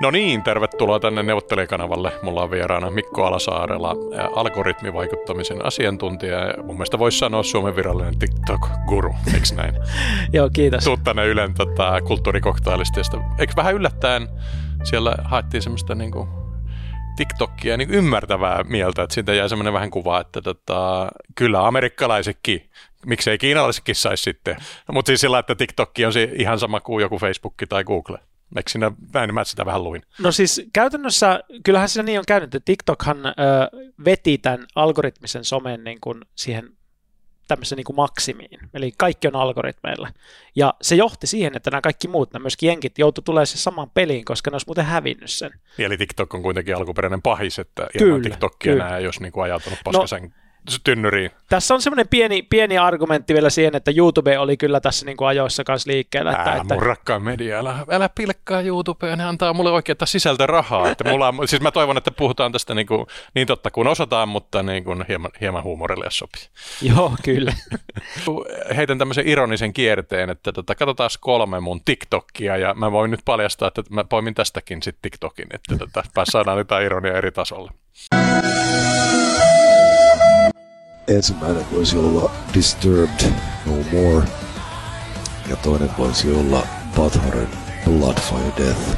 No niin, tervetuloa tänne neuvottelijakanavalle. Mulla on vieraana Mikko Alasaarela, algoritmivaikuttamisen asiantuntija ja mun mielestä voisi sanoa Suomen virallinen TikTok-guru, eikö näin? Joo, kiitos. Tuut tänne Ylen tota, kulttuurikoktailista. Eikö vähän yllättäen siellä haettiin semmoista niinku TikTokia niin ymmärtävää mieltä, että siitä jäi semmoinen vähän kuva, että tota, kyllä amerikkalaisetkin, miksei kiinalaisetkin saisi sitten. Mutta siis sillä, että TikTok on ihan sama kuin joku Facebook tai Google. Eikö siinä, näin mä sitä vähän luin? No siis käytännössä, kyllähän siinä niin on käynyt, että TikTokhan ö, veti tämän algoritmisen somen niin kuin siihen tämmöisen niin kuin maksimiin. Eli kaikki on algoritmeilla. Ja se johti siihen, että nämä kaikki muut, nämä myöskin jenkit, joutu tulemaan se samaan peliin, koska ne olisi muuten hävinnyt sen. Eli TikTok on kuitenkin alkuperäinen pahis, että kyllä, ilman TikTokia kyllä. nämä ei olisi niin kuin ajautunut paskasen no, tynnyriin. Tässä on semmoinen pieni, pieni argumentti vielä siihen, että YouTube oli kyllä tässä niin kuin ajoissa kanssa liikkeellä. Että, Ää, että... mun rakkaan media, älä, älä pilkkaa YouTubea, ne antaa mulle oikeaa sisältörahaa. että mulla on, siis mä toivon, että puhutaan tästä niin, kuin, niin totta kuin osataan, mutta niin kuin hieman, hieman huumorille sopii. Joo, kyllä. Heitän tämmöisen ironisen kierteen, että tota, katsotaan kolme mun TikTokia ja mä voin nyt paljastaa, että mä poimin tästäkin sitten TikTokin, että tota, saadaan jotain ironia eri tasolle ensimmäinen voisi olla Disturbed No More ja toinen voisi olla Buttharen Bloodfire Death.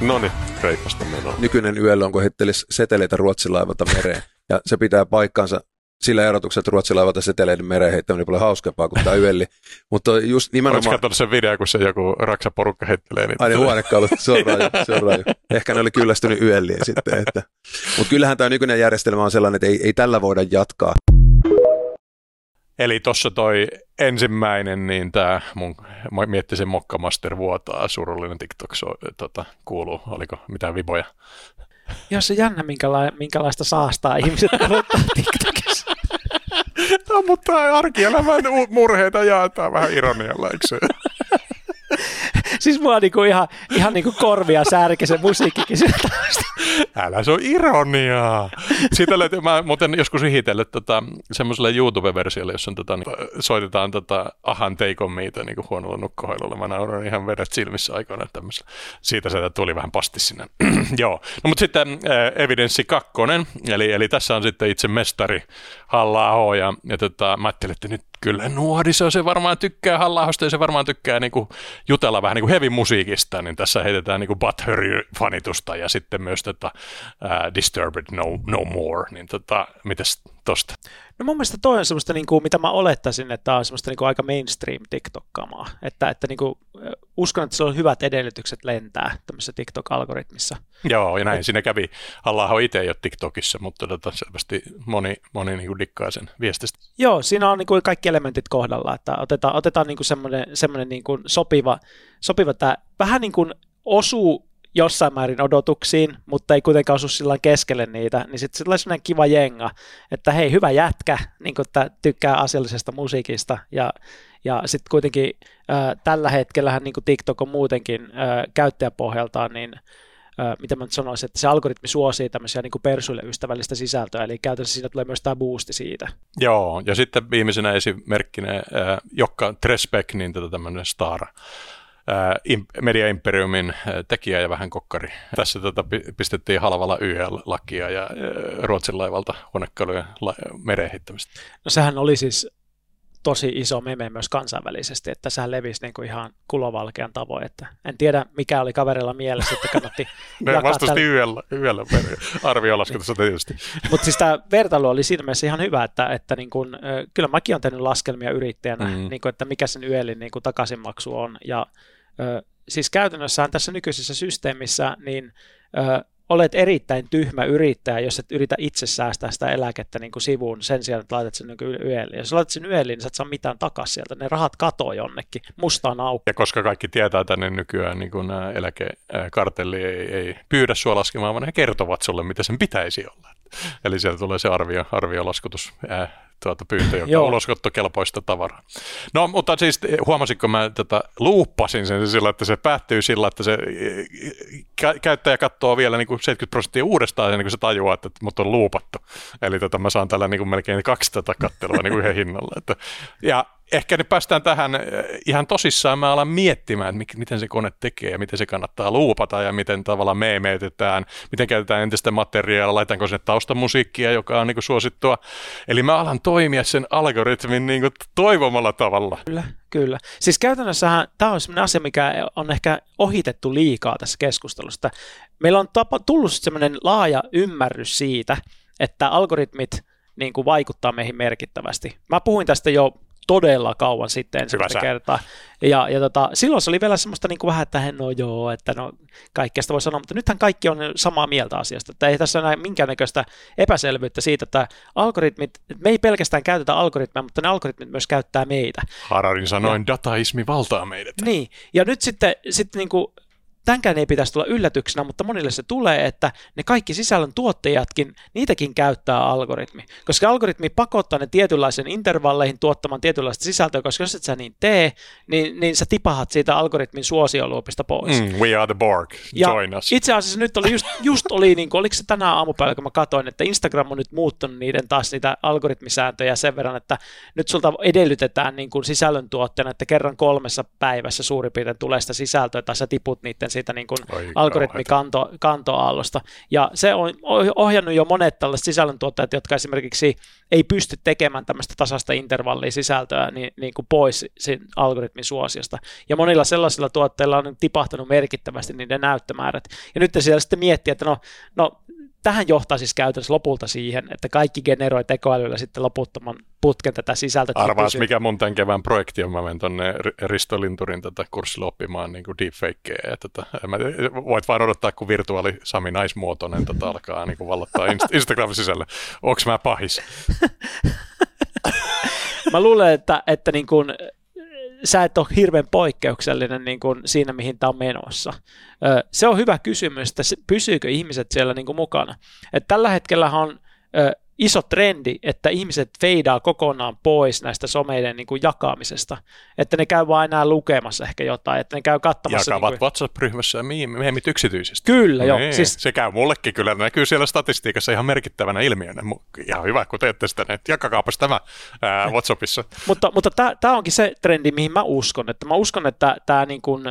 No niin, reipasta menoa. Nykyinen yöllä on, kun heittelisi seteleitä ruotsilaivalta mereen. Ja se pitää paikkansa sillä erotuksella, että ruotsilaivalta seteleiden mereen heittäminen on paljon hauskempaa kuin tämä yölli. Mutta just nimenomaan... Oletko katsonut sen video, kun se joku raksaporukka heittelee? Niin... Ai niin huonekaulut, se on raju, se on raju. Ehkä ne oli kyllästynyt yölliin sitten. Että... Mutta kyllähän tämä nykyinen järjestelmä on sellainen, että ei, ei tällä voida jatkaa. Eli tuossa toi ensimmäinen, niin tämä mun miettisen Mokkamaster vuotaa, surullinen TikTok so, tota, kuuluu. Oliko mitään viboja? Joo, se jännä, minkäla- minkälaista saastaa ihmiset kadottaa TikTokissa. no, mutta arkielämän murheita jaetaan vähän ironialla, eikö se? siis mua niinku ihan, ihan niinku korvia särki se musiikkikin sieltä. Älä se on ironiaa. Siitä löytyy, mä muuten joskus ihitellyt tota, semmoiselle YouTube-versiolle, jossa on, tota, niin, soitetaan tota, Ahan Take On Meitä niin huonolla nukkohoilulla. Mä nauran ihan vedet silmissä aikoina tämmöisellä. Siitä se tuli vähän pasti sinne. Joo. No mutta sitten äh, Evidenssi 2, eli, eli tässä on sitten itse mestari halla ja, ja tota, mä ajattelin, että nyt kyllä nuoriso se varmaan tykkää halla ja se varmaan tykkää niinku jutella vähän niinku heavy musiikista, niin tässä heitetään niinku Butthurry-fanitusta ja sitten myös tota, uh, Disturbed No, no More, niin tota, mitäs tosta? No mun mielestä toi on semmoista, niin kuin, mitä mä olettaisin, että on semmoista niin kuin aika mainstream TikTok-kamaa. Että, että niin kuin, uskon, että se on hyvät edellytykset lentää tämmöisessä TikTok-algoritmissa. Joo, ja näin Et... siinä kävi. halla itse ei ole TikTokissa, mutta tota, selvästi moni, moni niin kuin dikkaa sen viestistä. Joo, siinä on niin kuin kaikki elementit kohdalla, että otetaan, otetaan niin kuin semmoinen, semmoinen niin kuin sopiva, sopiva tämä vähän niin kuin osuu jossain määrin odotuksiin, mutta ei kuitenkaan osu sillä keskelle niitä, niin sitten tulee sellainen kiva jenga, että hei, hyvä jätkä, niin että tykkää asiallisesta musiikista, ja, ja sitten kuitenkin äh, tällä hetkellähän niin TikTok on muutenkin äh, käyttäjäpohjaltaan, niin äh, mitä mä nyt sanoisin, että se algoritmi suosii tämmöisiä niin persuille ystävällistä sisältöä, eli käytännössä siinä tulee myös tämä boosti siitä. Joo, ja sitten viimeisenä esimerkkinä äh, Jokka Tresbeck, niin tätä tämmöinen star Media Imperiumin tekijä ja vähän kokkari. Tässä tota, pistettiin halvalla YL-lakia ja Ruotsin laivalta huonekalujen la- mereen heittämistä. No sehän oli siis tosi iso meme myös kansainvälisesti, että sehän levisi niin kuin ihan kulovalkean tavoin. Että en tiedä, mikä oli kaverilla mielessä, että kannatti Ne vastusti YL, YL arviolaskutusta tietysti. Mutta siis tämä vertailu oli siinä mielessä ihan hyvä, että, että niin kun, kyllä mäkin olen tehnyt laskelmia yrittäjänä, mm. niin kun, että mikä sen YLin niin takaisinmaksu on. Ja siis käytännössähän tässä nykyisessä systeemissä, niin ö, olet erittäin tyhmä yrittäjä, jos et yritä itse säästää sitä eläkettä niin kuin sivuun sen sijaan, että laitat sen niin yölle. Jos laitat sen yölle, niin sä et saa mitään takaisin sieltä. Ne rahat katoo jonnekin mustaan auki. Ja koska kaikki tietää tänne nykyään, niin kuin eläkekartelli ei, ei pyydä sua laskemaan, vaan he kertovat sulle, mitä sen pitäisi olla. Eli sieltä tulee se arvio, arviolaskutus tuota pyyntö, joka on uloskottokelpoista tavaraa. No, mutta siis huomasitko mä tätä luuppasin sen sillä, että se päättyy sillä, että se kä- käyttäjä katsoo vielä niin kuin 70 prosenttia uudestaan ennen kuin se tajuaa, että mut on luupattu. Eli tota, mä saan tällä niin kuin melkein kaksi tätä kattelua niin kuin yhden hinnalla. Että, ja ehkä nyt päästään tähän äh, ihan tosissaan, mä alan miettimään, että miten se kone tekee ja miten se kannattaa luupata ja miten tavallaan meemeytetään, miten käytetään entistä materiaalia, laitanko sinne taustamusiikkia, joka on niin kuin suosittua. Eli mä alan toimia sen algoritmin niin kuin toivomalla tavalla. Kyllä, kyllä. Siis käytännössähän tämä on sellainen asia, mikä on ehkä ohitettu liikaa tässä keskustelusta. Meillä on tapa, tullut sellainen laaja ymmärrys siitä, että algoritmit niin kuin vaikuttaa meihin merkittävästi. Mä puhuin tästä jo todella kauan sitten ensimmäistä kertaa. Ja, ja tota, silloin se oli vielä semmoista niin kuin vähän, että no joo, että no kaikkea sitä voi sanoa, mutta nythän kaikki on samaa mieltä asiasta. Että ei tässä ole minkäännäköistä epäselvyyttä siitä, että algoritmit, me ei pelkästään käytetä algoritmeja, mutta ne algoritmit myös käyttää meitä. Hararin sanoin, ja, dataismi valtaa meidät. Niin, ja nyt sitten, sitten niin kuin tämänkään ei pitäisi tulla yllätyksenä, mutta monille se tulee, että ne kaikki sisällön tuottajatkin, niitäkin käyttää algoritmi. Koska algoritmi pakottaa ne tietynlaisen intervalleihin tuottamaan tietynlaista sisältöä, koska jos et sä niin tee, niin, niin sä tipahat siitä algoritmin suosioluopista pois. Mm, we are the Borg, join ja us. Itse asiassa nyt oli just, just oli, niin kuin, oliko se tänään aamupäivällä, kun mä katsoin, että Instagram on nyt muuttanut niiden taas niitä algoritmisääntöjä sen verran, että nyt sulta edellytetään niin kuin sisällöntuottajana, että kerran kolmessa päivässä suurin piirtein tulee sitä sisältöä, tai sä tiput niiden siitä niin kuin algoritmikantoaallosta. Ja se on ohjannut jo monet tällaiset sisällöntuottajat, jotka esimerkiksi ei pysty tekemään tämmöistä tasasta intervallia sisältöä niin, niin kuin pois sen algoritmin suosiosta. Ja monilla sellaisilla tuotteilla on tipahtanut merkittävästi niiden näyttömäärät. Ja nyt siellä sitten miettii, että no, no tähän johtaa siis käytännössä lopulta siihen, että kaikki generoi tekoälyllä sitten loputtoman putken tätä sisältöä. Arvaas, pysyy... mikä mun tämän kevään projekti on. Mä menen tuonne Risto Linturin tätä kurssilla oppimaan niin kuin deepfakeja. Ja tätä, mä, voit vain odottaa, kun virtuaali Sami naismuotoinen tätä alkaa niin kuin vallottaa Instagramin sisällä. Onks mä pahis? mä luulen, että, että niin kuin, sä et ole hirveän poikkeuksellinen niin kuin siinä, mihin tämä on menossa. Se on hyvä kysymys, että pysyykö ihmiset siellä niin kuin mukana. Et tällä hetkellä on iso trendi, että ihmiset feidaa kokonaan pois näistä someiden niin kuin jakamisesta. Että ne käy vain enää lukemassa ehkä jotain, että ne käy katsomassa. Jakavat niin kuin... WhatsApp-ryhmässä ja meemit yksityisesti. Kyllä, joo. Niin. Siis... Se käy mullekin kyllä, näkyy siellä statistiikassa ihan merkittävänä ilmiönä. Ihan hyvä, kun teette sitä, että jakakaapas tämä ää, WhatsAppissa. mutta mutta tämä onkin se trendi, mihin mä uskon. Että mä uskon, että tämä niin kuin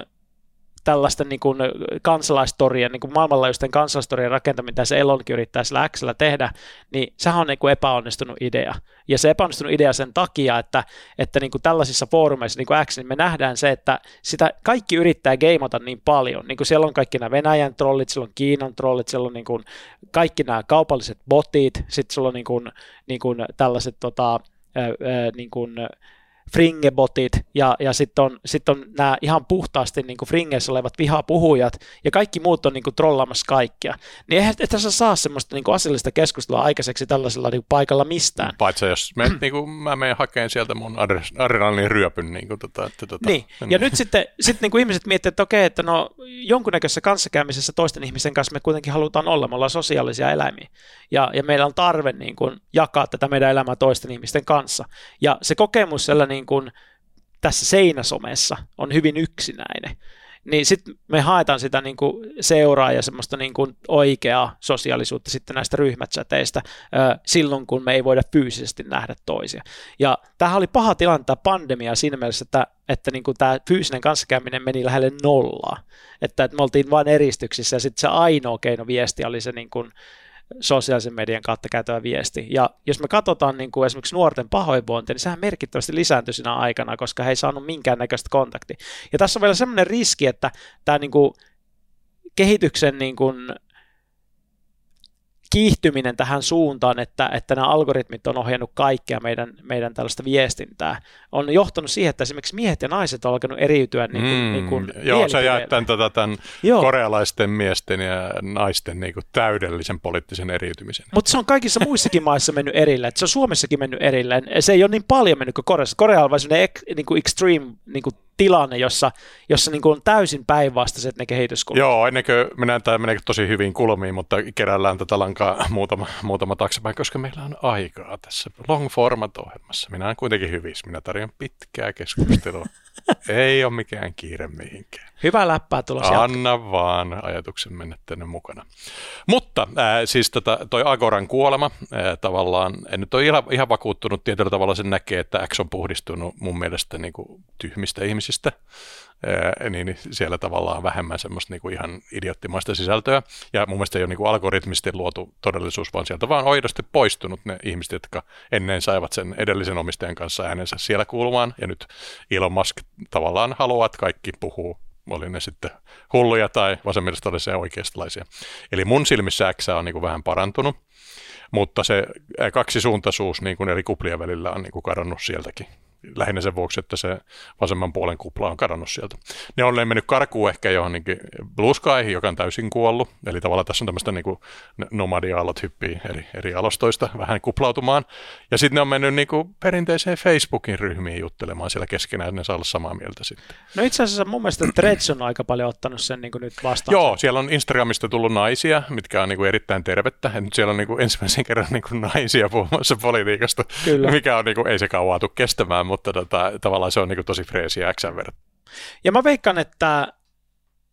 tällaisten niin kuin kansalaistorien, niin kuin maailmanlaajuisten kansalaistorien rakentaminen, mitä se Elonkin yrittää sillä Xllä tehdä, niin sehän on niin kuin epäonnistunut idea. Ja se epäonnistunut idea sen takia, että, että niin kuin tällaisissa foorumeissa, niin kuin X, niin me nähdään se, että sitä kaikki yrittää geimata niin paljon. Niin kuin siellä on kaikki nämä Venäjän trollit, siellä on Kiinan trollit, siellä on niin kuin kaikki nämä kaupalliset botit, sitten siellä on niin kuin, niin kuin tällaiset tota, niin kuin, fringebotit ja, ja sitten on, sit on nämä ihan puhtaasti niin kuin fringeissä olevat vihapuhujat ja kaikki muut on niin kuin trollaamassa kaikkia. Niin eihän et tässä saa semmoista niin kuin asiallista keskustelua aikaiseksi tällaisella niin kuin paikalla mistään. Paitsi jos me, niin kuin, mä menen hakemaan sieltä mun adrenalin ryöpyn. Niin, kuin, tota, että, tota, niin. niin. ja nyt sitten sit, niin kuin ihmiset miettivät, että okei, että no jonkunnäköisessä kanssakäymisessä toisten ihmisen kanssa me kuitenkin halutaan olla, me ollaan sosiaalisia eläimiä ja, ja meillä on tarve niin kuin, jakaa tätä meidän elämää toisten ihmisten kanssa. Ja se kokemus siellä niin kuin, tässä seinäsomessa on hyvin yksinäinen. Niin sitten me haetaan sitä niin kuin seuraa ja semmoista niin kuin oikeaa sosiaalisuutta sitten näistä ryhmätsäteistä silloin, kun me ei voida fyysisesti nähdä toisia. Ja tämähän oli paha tilanne tämä pandemia siinä mielessä, että, että niin kuin tämä fyysinen kanssakäyminen meni lähelle nollaa. Että, että me oltiin vain eristyksissä ja sitten se ainoa keino viesti oli se niin kuin, sosiaalisen median kautta käytävä viesti. Ja jos me katsotaan niin kuin esimerkiksi nuorten pahoinvointia, niin sehän merkittävästi lisääntyi siinä aikana, koska he ei saanut minkäännäköistä kontaktia. Ja tässä on vielä sellainen riski, että tämä niin kuin kehityksen niin kuin kiihtyminen tähän suuntaan, että, että nämä algoritmit on ohjannut kaikkea meidän, meidän tällaista viestintää, on johtanut siihen, että esimerkiksi miehet ja naiset on alkanut eriytyä niin kuin, mm, niin kuin Joo, sä jäät tämän, tota, tämän joo. korealaisten miesten ja naisten niin kuin täydellisen poliittisen eriytymisen. Mutta se on kaikissa muissakin maissa mennyt erilleen, se on Suomessakin mennyt erilleen. Se ei ole niin paljon mennyt kuin Koreassa. Korea on vain sellainen niin kuin extreme niin kuin tilanne, jossa, jossa niin kuin on täysin päinvastaiset ne kehityskulut. Joo, ennen kuin mennään, tämä menee tosi hyvin kulmiin, mutta kerällään tätä lankaa muutama, muutama taksepäin, koska meillä on aikaa tässä long format ohjelmassa. Minä olen kuitenkin hyvissä, minä tarjoan pitkää keskustelua. Ei ole mikään kiire mihinkään. Hyvä läppää tulossa Anna vaan ajatuksen mennä tänne mukana. Mutta äh, siis tota, toi Agoran kuolema, äh, tavallaan, en nyt ole ihan, ihan vakuuttunut, tietyllä tavalla sen näkee, että X on puhdistunut mun mielestä niin kuin tyhmistä ihmisistä, äh, niin siellä tavallaan vähemmän semmoista niin kuin ihan idioottimaista sisältöä. Ja mun mielestä ei ole niin kuin algoritmisesti luotu todellisuus, vaan sieltä vaan oidosti poistunut ne ihmiset, jotka ennen saivat sen edellisen omistajan kanssa äänensä siellä kuulumaan, ja nyt Elon Musk tavallaan haluaa, että kaikki puhuu oli ne sitten hulluja tai vasemmistolaisia oikeistolaisia. Eli mun silmissä X on niin kuin vähän parantunut, mutta se kaksisuuntaisuus niin kuin eri kuplien välillä on niin kuin kadonnut sieltäkin lähinnä sen vuoksi, että se vasemman puolen kupla on kadonnut sieltä. Ne on mennyt karkuun ehkä johonkin Blue Skyhin, joka on täysin kuollut. Eli tavallaan tässä on tämmöistä niin kuin nomadiaallot hyppii eri, eri alostoista vähän kuplautumaan. Ja sitten ne on mennyt niin kuin perinteiseen Facebookin ryhmiin juttelemaan siellä keskenään, että ne saa olla samaa mieltä sitten. No itse asiassa mun mielestä Threads on aika paljon ottanut sen niin kuin nyt vastaan. Joo, siellä on Instagramista tullut naisia, mitkä on niin kuin erittäin tervettä. Et nyt siellä on niin kuin ensimmäisen kerran niin kuin naisia puhumassa politiikasta, Kyllä. mikä on niin kuin, ei se kauan kestämään, mutta tota, tavallaan se on niin kuin tosi freesiä Xn verran. Ja mä veikkaan, että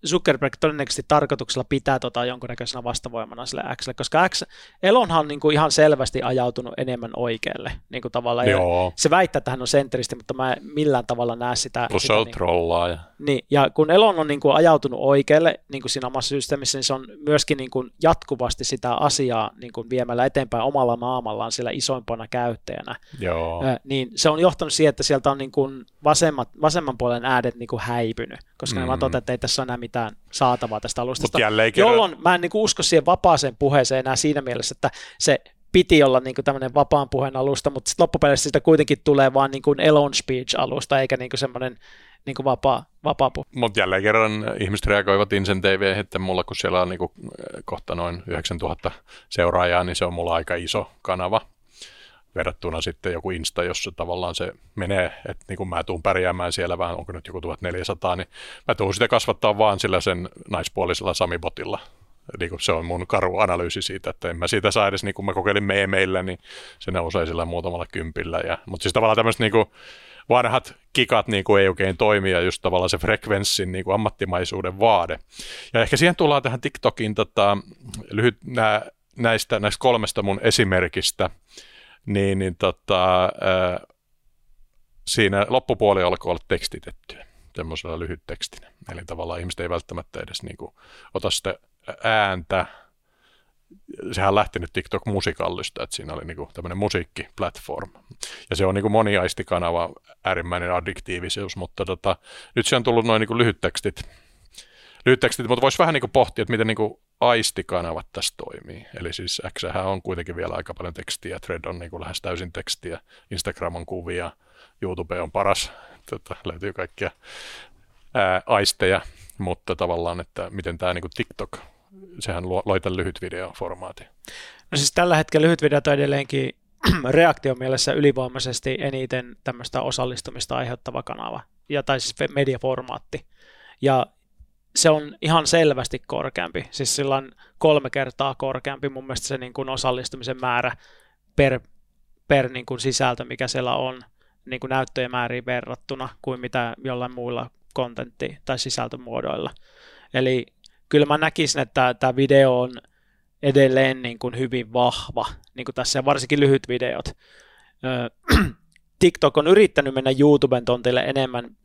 Zuckerberg todennäköisesti tarkoituksella pitää tota jonkunnäköisenä vastavoimana sille X, koska X, Elonhan on niin kuin ihan selvästi ajautunut enemmän oikealle. Niin kuin tavallaan, Joo. Se väittää, että hän on sentristi, mutta mä en millään tavalla näe sitä. Plus sitä, se on niin, trollaaja. Niin, ja kun Elon on niin kuin ajautunut oikealle niin kuin siinä omassa systeemissä, niin se on myöskin niin kuin jatkuvasti sitä asiaa niin kuin viemällä eteenpäin omalla maamallaan sillä isoimpana käyttäjänä. Joo. niin se on johtanut siihen, että sieltä on niin kuin vasemmat, vasemman puolen äänet niin kuin häipynyt, koska mm. ne vaan että ei tässä ole enää mitään saatavaa tästä alustasta. Jolloin mä en niin kuin usko siihen vapaaseen puheeseen enää siinä mielessä, että se piti olla niin kuin tämmöinen vapaan puheen alusta, mutta sitten loppupeleissä siitä kuitenkin tulee vaan niin kuin Elon Speech-alusta, eikä niin kuin semmoinen niin kuin vapaa, vapaa puhe. Mutta jälleen kerran ihmiset reagoivat incentiiveihin, että mulla kun siellä on niin kuin kohta noin 9000 seuraajaa, niin se on mulla aika iso kanava verrattuna sitten joku Insta, jossa tavallaan se menee, että niin kun mä tuun pärjäämään siellä, vaan onko nyt joku 1400, niin mä tuun sitä kasvattaa vaan sillä sen naispuolisella Samibotilla. Niin kuin se on mun karu analyysi siitä, että en mä siitä saa edes, niin kuin mä kokeilin meillä, niin se nousee sillä muutamalla kympillä. Ja, mutta siis tavallaan tämmöiset niin kuin vanhat kikat niin kuin ei oikein toimi ja just tavallaan se frekvenssin niin kuin ammattimaisuuden vaade. Ja ehkä siihen tullaan tähän TikTokin tota, lyhyt, nää, näistä, näistä kolmesta mun esimerkistä, niin, niin tota, ää, siinä loppupuoli alkoi olla tekstitettyä semmoisella lyhyttekstinä. Eli tavallaan ihmiset ei välttämättä edes niin kuin, ota sitä ääntä. Sehän lähti nyt TikTok-musikallista, että siinä oli niin kuin tämmöinen musiikkiplatform. Ja se on niin kuin moniaistikanava, äärimmäinen addiktiivisuus, mutta tota, nyt se on tullut noin niin lyhyttekstit. Lyhyttekstit, mutta voisi vähän niin kuin pohtia, että miten niin kuin aistikanavat tässä toimii. Eli siis X on kuitenkin vielä aika paljon tekstiä, Thread on niin kuin lähes täysin tekstiä, Instagram on kuvia, YouTube on paras, tota, löytyy kaikkia ää, aisteja, mutta tavallaan, että miten tämä niin kuin TikTok, sehän loi tämän lyhyt videoformaatin. No siis tällä hetkellä lyhyt videot on edelleenkin reaktiomielessä ylivoimaisesti eniten tämmöistä osallistumista aiheuttava kanava, ja, tai siis mediaformaatti. Ja se on ihan selvästi korkeampi, siis sillä on kolme kertaa korkeampi mun mielestä se niin kuin osallistumisen määrä per, per niin kuin sisältö, mikä siellä on niin kuin näyttöjen määriin verrattuna kuin mitä jollain muilla kontentti- tai sisältömuodoilla. Eli kyllä mä näkisin, että tämä video on edelleen niin kuin hyvin vahva, niin kuin tässä varsinkin lyhyt videot. TikTok on yrittänyt mennä YouTuben tontille enemmän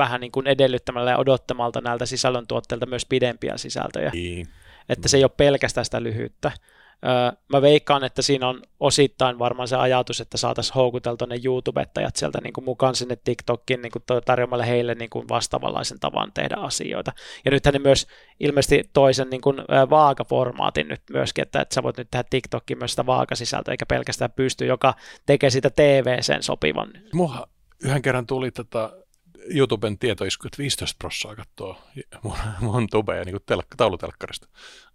vähän niin kuin edellyttämällä ja odottamalta näiltä sisällöntuotteilta myös pidempiä sisältöjä. Niin. Että se ei ole pelkästään sitä lyhyttä. Mä veikkaan, että siinä on osittain varmaan se ajatus, että saataisiin houkuteltua ne YouTubettajat sieltä niin kuin mukaan sinne TikTokin niin kuin tarjoamalla heille niin kuin vastaavanlaisen tavan tehdä asioita. Ja nythän ne myös ilmeisesti toisen niin kuin vaakaformaatin nyt myöskin, että, että sä voit nyt tehdä TikTokin myös sitä vaakasisältöä, eikä pelkästään pysty, joka tekee sitä TV-sen sopivan. Muha yhden kerran tuli tota YouTuben tietoisku, että 15 prossaa katsoo mun, mun tubeja niin telk- taulutelkkarista.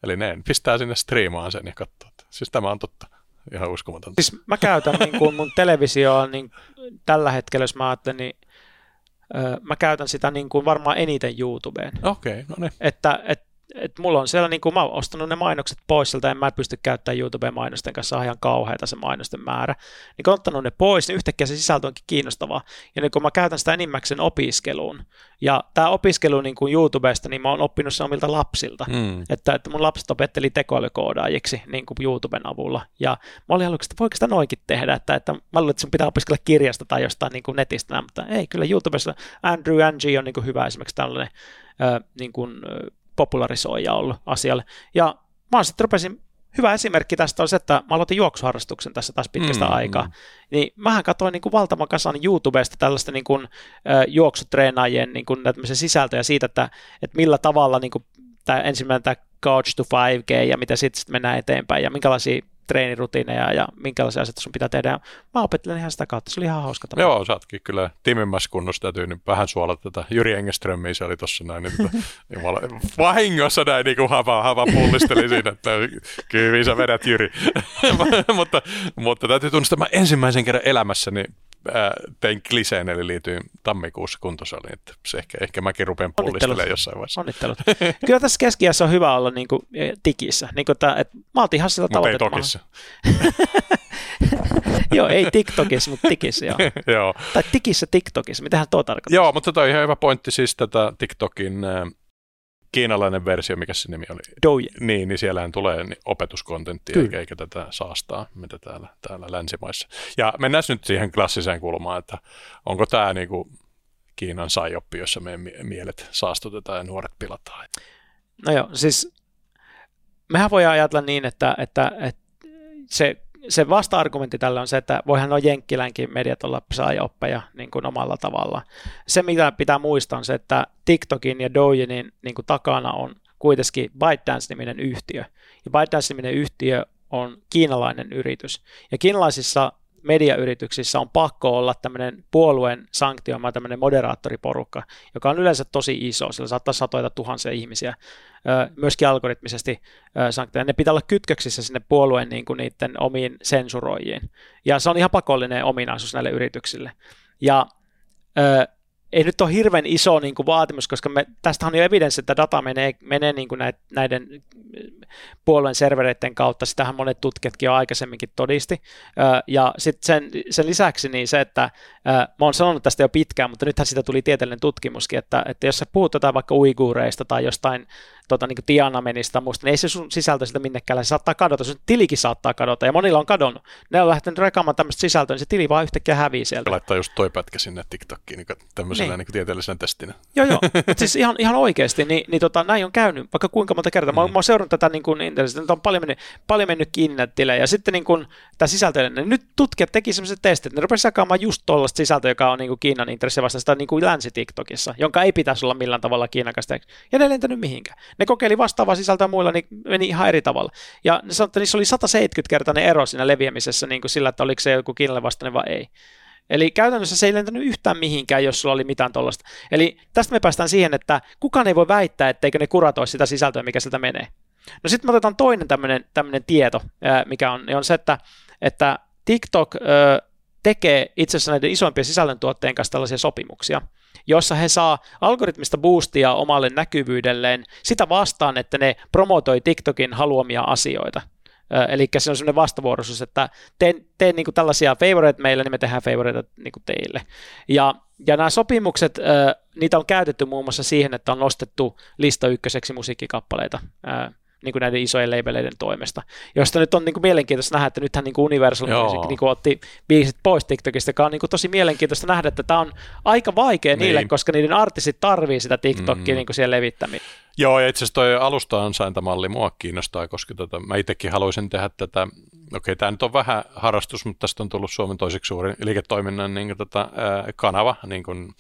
Eli ne pistää sinne striimaan sen ja katsoo. Siis tämä on totta. Ihan uskomatonta. Siis mä käytän niin kuin mun televisioa niin tällä hetkellä, jos mä ajattelen, niin mä käytän sitä niin kuin varmaan eniten YouTubeen. Okei, okay, no niin. Että et, et mulla on siellä, niin kuin mä oon ostanut ne mainokset pois sieltä, en mä pysty käyttämään YouTube-mainosten kanssa, on ihan kauheita se mainosten määrä. Niin kun on ottanut ne pois, niin yhtäkkiä se sisältö onkin kiinnostavaa. Ja niin kun mä käytän sitä enimmäkseen opiskeluun, ja tämä opiskelu niin kuin YouTubesta, niin mä oon oppinut sen omilta lapsilta. Mm. Että, että mun lapset opetteli tekoälykoodaajiksi niin kuin YouTuben avulla. Ja mä olin aluksi, että voiko sitä noinkin tehdä, että, että mä luulen, että sun pitää opiskella kirjasta tai jostain niin kuin netistä, mutta ei, kyllä YouTubessa Andrew Ng on niin kuin hyvä esimerkiksi tällainen äh, niin kuin, popularisoija ollut asialle. Ja mä sitten rupesin, hyvä esimerkki tästä on se, että mä aloitin juoksuharrastuksen tässä taas pitkästä mm, aikaa. Mm. Niin mähän katsoin niin kuin valtavan kasan YouTubesta tällaista niin kuin, äh, juoksutreenaajien niin kuin, sisältöjä siitä, että, että millä tavalla niin kuin, tämä ensimmäinen tämä Coach to 5K ja mitä sitten sit mennään eteenpäin ja minkälaisia treenirutiineja ja minkälaisia asioita sun pitää tehdä. Mä opettelen ihan sitä kautta, se oli ihan hauska tapa. Joo, sä ootkin kyllä timimmässä kunnossa, täytyy nyt vähän suolata tätä Jyri Engeströmiä, se oli tossa näin, niin tota, jumala, vahingossa näin niin kuin hava, hava pullisteli siinä, että kyllä sä vedät Jyri. mutta, mutta täytyy tunnistaa, että mä ensimmäisen kerran elämässäni ää, tein kliseen, eli liityin tammikuussa kuntosaliin, että se ehkä, ehkä mäkin rupean pullistelemaan jossain vaiheessa. Onnittelut. Kyllä tässä keskiässä on hyvä olla niin kuin, tikissä. Niin kuin, että, että mä otin ihan sitä tavoitetta. Mutta joo, ei TikTokissa, mutta tikissä, joo. joo. Tai tikissä TikTokissa, mitähän tuo tarkoittaa? Joo, mutta toi on ihan hyvä pointti siis tätä TikTokin kiinalainen versio, mikä se nimi oli? Douyin. Niin, niin siellähän tulee niin opetuskontenttia, eikä, eikä tätä saastaa, mitä täällä, täällä länsimaissa. Ja mennään nyt siihen klassiseen kulmaan, että onko tämä niin kuin Kiinan sajoppi, jossa meidän mielet saastutetaan ja nuoret pilataan? No joo, siis mehän voidaan ajatella niin, että, että, että se se vasta-argumentti tällä on se, että voihan nuo Jenkkilänkin mediat olla oppeja niin kuin omalla tavalla. Se, mitä pitää muistaa, on se, että TikTokin ja Doujinin niin kuin takana on kuitenkin ByteDance-niminen yhtiö. Ja ByteDance-niminen yhtiö on kiinalainen yritys. Ja kiinalaisissa mediayrityksissä on pakko olla tämmöinen puolueen sanktioima tämmöinen moderaattoriporukka, joka on yleensä tosi iso, sillä saattaa satoita tuhansia ihmisiä, myöskin algoritmisesti sanktioja. Ne pitää olla kytköksissä sinne puolueen niin kuin niiden omiin sensuroijiin. Ja se on ihan pakollinen ominaisuus näille yrityksille. Ja ei nyt ole hirveän iso niin kuin vaatimus, koska me, tästä on jo evidenssi, että data menee, menee niin kuin näiden puolueen servereiden kautta. Sitähän monet tutkijatkin jo aikaisemminkin todisti. Ja sitten sen, sen lisäksi niin se, että mä oon sanonut tästä jo pitkään, mutta nythän siitä tuli tieteellinen tutkimuskin, että, että jos sä puhut jotain vaikka uiguureista tai jostain tota, niin Tiananmenista muista, niin ei se sun sisältö sitä minnekään, se saattaa kadota, sun tilikin saattaa kadota, ja monilla on kadonnut. Ne on lähtenyt rekaamaan tämmöistä sisältöä, niin se tili vaan yhtäkkiä hävii sieltä. Laittaa just toi pätkä sinne TikTokkiin niin tämmöisenä niin. Niin tieteellisenä testinä. Joo, joo. siis ihan, ihan oikeasti, niin, niin tota, näin on käynyt vaikka kuinka monta kertaa. Mä, mm. mä oon seurannut tätä niin kuin nyt on paljon mennyt, paljon mennyt kiinni tilejä, ja sitten niin kuin, tämä sisältö, niin nyt tutkijat teki sellaiset testit, ne rupesivat jakaamaan just tuollaista sisältöä, joka on niin kuin Kiinan intressi vasta niin kuin länsi-TikTokissa, jonka ei pitäisi olla millään tavalla kiinakasta, ja ne ei lentänyt mihinkään. Ne kokeili vastaavaa sisältöä muilla, niin meni ihan eri tavalla. Ja ne sanoivat, että niissä oli 170-kertainen ero siinä leviämisessä niin kuin sillä, että oliko se joku Kiinalle vastainen vai ei. Eli käytännössä se ei lentänyt yhtään mihinkään, jos sulla oli mitään tuollaista. Eli tästä me päästään siihen, että kukaan ei voi väittää, etteikö ne kuratoi sitä sisältöä, mikä sieltä menee. No sitten me otetaan toinen tämmöinen tieto, mikä on, niin on se, että, että TikTok tekee itse asiassa näiden isoimpien sisällöntuotteen kanssa tällaisia sopimuksia, jossa he saa algoritmista boostia omalle näkyvyydelleen sitä vastaan, että ne promotoi TikTokin haluamia asioita. Eli se on sellainen vastavuoroisuus, että teen, teen niin tällaisia favorite meille, niin me tehdään favorite niin teille. Ja, ja nämä sopimukset, niitä on käytetty muun muassa siihen, että on nostettu lista ykköseksi musiikkikappaleita niin kuin näiden isojen labeleiden toimesta, josta nyt on niin kuin mielenkiintoista nähdä, että nythän niin kuin Universal Joo. Music niin kuin otti biisit pois TikTokista, joka on niin kuin tosi mielenkiintoista nähdä, että tämä on aika vaikea niin. niille, koska niiden artistit tarvii sitä TikTokia mm. niin kuin siellä levittämään. Joo, ja itse asiassa toi alusta ansaintamalli mua kiinnostaa, koska tota, mä itsekin haluaisin tehdä tätä, okei tämä nyt on vähän harrastus, mutta tästä on tullut Suomen toiseksi suurin liiketoiminnan niin kuin, tota, kanava niin kuin,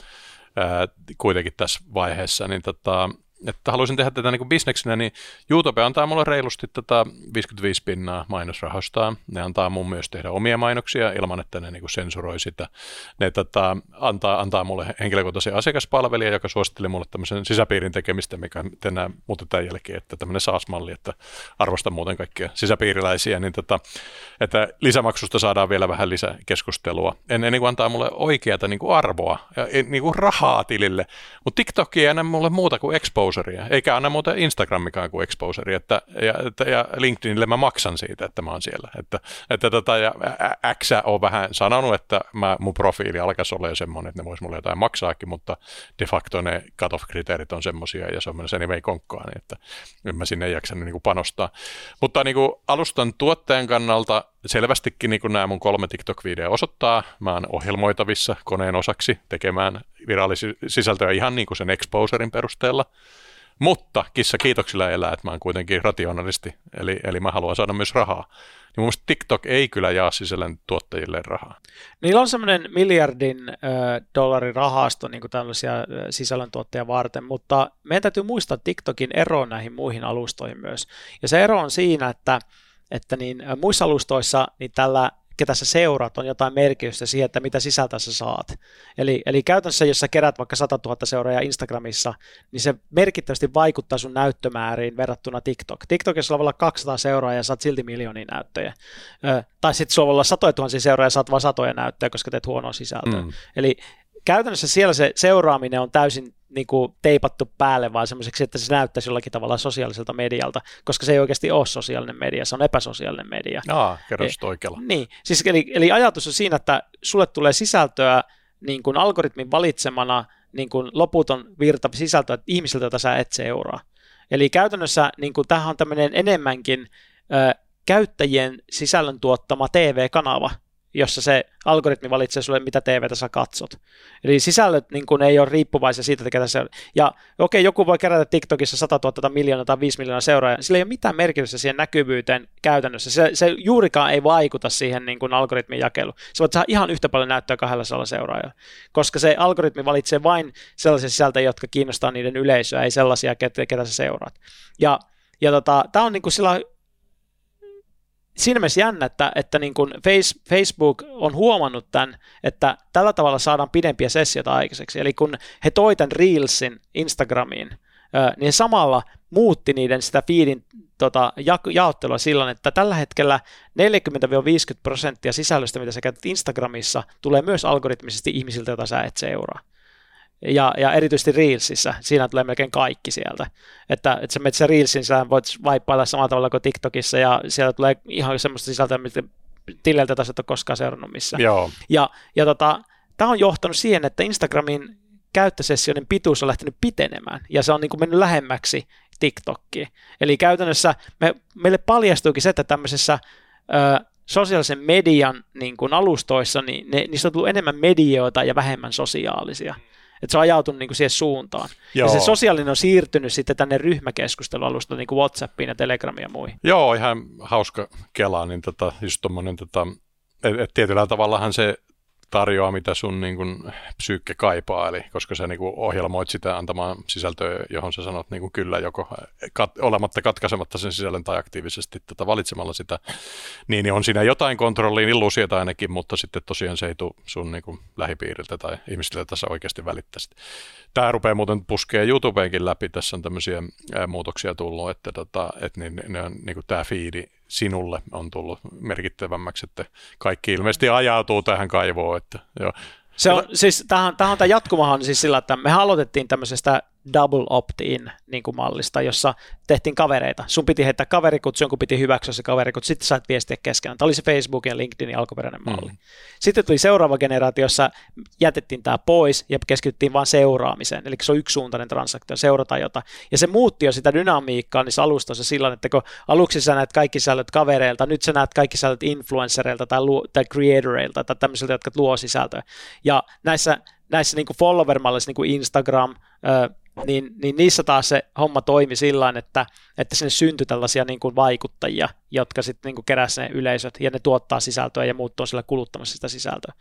kuitenkin tässä vaiheessa, niin tota, että haluaisin tehdä tätä niin bisneksenä, niin YouTube antaa mulle reilusti tätä 55 pinnaa mainosrahastaan. Ne antaa mun myös tehdä omia mainoksia ilman, että ne niin sensuroi sitä. Ne tätä, antaa, antaa mulle henkilökohtaisen asiakaspalvelija, joka suositteli mulle tämmöisen sisäpiirin tekemistä, mikä tänään muuten tämän jälkeen, että tämmöinen SaaS-malli, että arvostan muuten kaikkia sisäpiiriläisiä, niin tätä, että lisämaksusta saadaan vielä vähän lisäkeskustelua. En, en niin kuin antaa mulle oikeata niin kuin arvoa ja niin kuin rahaa tilille, mutta TikTok ei anna mulle muuta kuin exposurea, eikä anna muuta Instagramikaan kuin exposurea, että, ja, että, ja LinkedInille mä maksan siitä, että mä oon siellä. Että, että tota, ja X on vähän sanonut, että mä, mun profiili alkaisi olla jo semmoinen, että ne vois mulle jotain maksaakin, mutta de facto ne cut-off-kriteerit on semmoisia ja se on se ei konkkaan, niin että en mä sinne jaksanut niin kuin panostaa. Mutta niin kuin alustan tuottajan kannalta selvästikin niin kuin nämä mun kolme TikTok-videoa osoittaa, mä oon ohjelmoitavissa koneen osaksi tekemään virallisia sisältöä ihan niin kuin sen exposerin perusteella. Mutta kissa kiitoksilla elää, että mä oon kuitenkin rationalisti, eli, eli mä haluan saada myös rahaa. Niin mun TikTok ei kyllä jaa sisällön tuottajille rahaa. Niillä on semmoinen miljardin äh, dollarin rahasto niin tällaisia sisällöntuottajia varten, mutta meidän täytyy muistaa TikTokin ero näihin muihin alustoihin myös. Ja se ero on siinä, että että niin muissa alustoissa niin tällä ketä sä seuraat, on jotain merkitystä siihen, että mitä sisältöä sä saat. Eli, eli käytännössä, jos sä kerät vaikka 100 000 seuraajaa Instagramissa, niin se merkittävästi vaikuttaa sun näyttömääriin verrattuna TikTok. TikTokissa sulla voi olla 200 seuraajaa ja saat silti miljoonia näyttöjä. Ö, tai sitten sulla voi olla satoja tuhansia seuraajia ja saat vain satoja näyttöjä, koska teet huonoa sisältöä. Mm. Eli käytännössä siellä se seuraaminen on täysin niin kuin teipattu päälle vaan semmoiseksi, että se näyttäisi jollakin tavalla sosiaaliselta medialta, koska se ei oikeasti ole sosiaalinen media, se on epäsosiaalinen media. Aa, kerro e, oikealla. Niin, siis eli, eli ajatus on siinä, että sulle tulee sisältöä niin kuin algoritmin valitsemana niin kuin loputon virta sisältöä ihmisiltä, jota sä et seuraa. Eli käytännössä niin kuin, tämähän on tämmöinen enemmänkin ö, käyttäjien sisällön tuottama TV-kanava, jossa se algoritmi valitsee sulle, mitä TVtä sä katsot. Eli sisällöt niin kun ei ole riippuvaisia siitä, että ketä se Ja okei, joku voi kerätä TikTokissa 100 000 tai miljoonaa tai 5 miljoonaa seuraajaa. Sillä ei ole mitään merkitystä siihen näkyvyyteen käytännössä. Se, se juurikaan ei vaikuta siihen niin kuin algoritmin jakeluun. Se voit saada ihan yhtä paljon näyttöä kahdella seuraajalla, koska se algoritmi valitsee vain sellaisia sisältöjä, jotka kiinnostaa niiden yleisöä, ei sellaisia, ketä, ketä sä seuraat. Ja, ja tota, tämä on niin kuin sillä siinä mielessä jännä, että, että niin kuin face, Facebook on huomannut tämän, että tällä tavalla saadaan pidempiä sessioita aikaiseksi. Eli kun he toi tämän Reelsin Instagramiin, niin samalla muutti niiden sitä feedin tota, ja, jaottelua sillä että tällä hetkellä 40-50 prosenttia sisällöstä, mitä sä käytät Instagramissa, tulee myös algoritmisesti ihmisiltä, joita sä et seuraa ja, ja erityisesti Reelsissä, siinä tulee melkein kaikki sieltä. Että, että sä menet se Reelsin, sä voit vaippailla samalla tavalla kuin TikTokissa, ja siellä tulee ihan semmoista sisältöä, mitä tililtä taas et ole koskaan seurannut missään. Joo. Ja, ja tota, tämä on johtanut siihen, että Instagramin käyttösessioiden pituus on lähtenyt pitenemään, ja se on niin kuin mennyt lähemmäksi TikTokkiin. Eli käytännössä me, meille paljastuikin se, että tämmöisessä ö, sosiaalisen median niin kuin alustoissa, niin ne, niistä on tullut enemmän medioita ja vähemmän sosiaalisia. Että se on ajautunut niin kuin siihen suuntaan. Joo. Ja se sosiaalinen on siirtynyt sitten tänne ryhmäkeskustelualusta, niin kuin WhatsAppiin ja Telegramiin ja muihin. Joo, ihan hauska kela, niin tota, just tommonen, tota, et, et tietyllä tavallahan se tarjoaa, mitä sun niin kuin, psyykke kaipaa, eli koska sä niin kuin, ohjelmoit sitä antamaan sisältöä, johon sä sanot niin kuin, kyllä joko kat, olematta katkaisematta sen sisällön tai aktiivisesti tätä valitsemalla sitä, niin, niin on siinä jotain kontrolliin illuusiota ainakin, mutta sitten tosiaan se ei tule sun niin kuin, lähipiiriltä tai ihmisiltä tässä oikeasti välittäisi. Tämä rupeaa muuten puskee YouTubeenkin läpi, tässä on tämmöisiä ää, muutoksia tullut, että, tota, että niin, ne on, niin kuin tämä fiidi sinulle on tullut merkittävämmäksi, että kaikki ilmeisesti ajautuu tähän kaivoon. Että, joo. Se on, siis, tähän, tähän on tämä jatkumahan siis sillä, että me aloitettiin tämmöisestä double opt-in niin kuin mallista, jossa tehtiin kavereita. Sun piti heittää kaverikutsu, jonkun piti hyväksyä se kaverikutsu, sitten sait viestiä keskenään. Tämä oli se Facebook ja LinkedInin alkuperäinen malli. Mm. Sitten tuli seuraava generaatio, jossa jätettiin tämä pois ja keskityttiin vain seuraamiseen. Eli se on yksisuuntainen transaktio, seurata jotain. Ja se muutti jo sitä dynamiikkaa niissä alustoissa sillä että kun aluksi sä näet kaikki sisällöt kavereilta, nyt sä näet kaikki sisällöt influencereilta tai, luo, tai creatoreilta tai tämmöisiltä, jotka luo sisältöä. Ja näissä näissä niin follower-malleissa, niin kuin Instagram, niin, niin niissä taas se homma toimi sillä että, että sinne syntyi tällaisia niin kuin vaikuttajia, jotka sitten niinku keräsivät ne yleisöt ja ne tuottaa sisältöä ja muut on siellä kuluttamassa sitä sisältöä.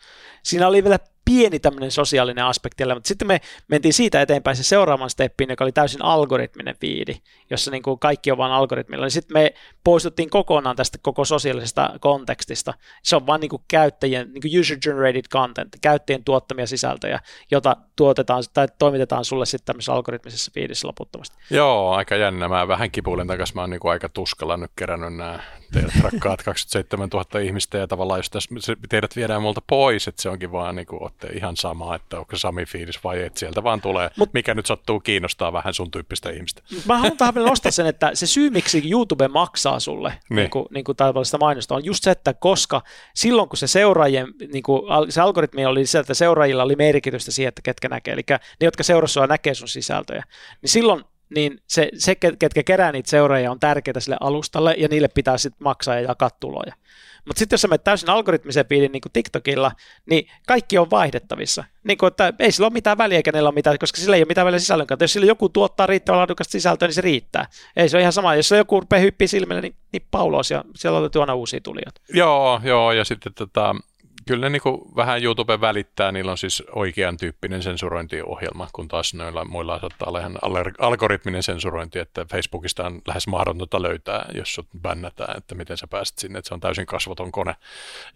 Siinä oli vielä pieni tämmöinen sosiaalinen aspekti, mutta sitten me mentiin siitä eteenpäin se seuraavan steppiin, joka oli täysin algoritminen fiidi, jossa niin kuin kaikki on vain algoritmilla. Niin sitten me poistuttiin kokonaan tästä koko sosiaalisesta kontekstista. Se on vain niin kuin käyttäjien, niin kuin user-generated content, käyttäjien tuottamia sisältöjä, jota tuotetaan tai toimitetaan sulle sitten tämmöisessä algoritmisessa fiidissä loputtomasti. Joo, aika jännä. Mä vähän kipuilen takaisin. Mä oon niin kuin aika tuskalla nyt kerännyt nämä teidät rakkaat 27 000 ihmistä ja tavallaan jos tässä, teidät viedään multa pois, että se onkin vaan niin kuin, ootte ihan sama, että onko Sami fiilis vai et sieltä vaan tulee, Mut, mikä nyt sattuu kiinnostaa vähän sun tyyppistä ihmistä. Mä haluan tähän vielä nostaa sen, että se syy, miksi YouTube maksaa sulle niin. Niin kuin, niin kuin mainosta, on just se, että koska silloin, kun se seuraajien, niin kuin, se algoritmi oli se, että seuraajilla oli merkitystä siihen, että ketkä näkee, eli ne, jotka seurassa näkee sun sisältöjä, niin silloin niin se, se, ketkä kerää niitä seuraajia, on tärkeää sille alustalle, ja niille pitää sitten maksaa ja jakaa tuloja. Mutta sitten jos sä menet täysin algoritmisen piilin niin kuin TikTokilla, niin kaikki on vaihdettavissa. Niin kuin, että ei sillä ole mitään väliä, kenellä on mitään, koska sillä ei ole mitään väliä sisällön kanssa. Jos sillä joku tuottaa riittävän laadukasta sisältöä, niin se riittää. Ei se ole ihan sama. Jos se joku rupeaa hyppiä silmille, niin, niin paulos ja siellä on aina uusia tulijoita. Joo, joo, ja sitten tota, kyllä ne niin kuin vähän YouTube välittää, niillä on siis oikean tyyppinen sensurointiohjelma, kun taas noilla muilla saattaa olla ihan algoritminen sensurointi, että Facebookista on lähes mahdotonta löytää, jos sut bännätään, että miten sä pääset sinne, että se on täysin kasvoton kone.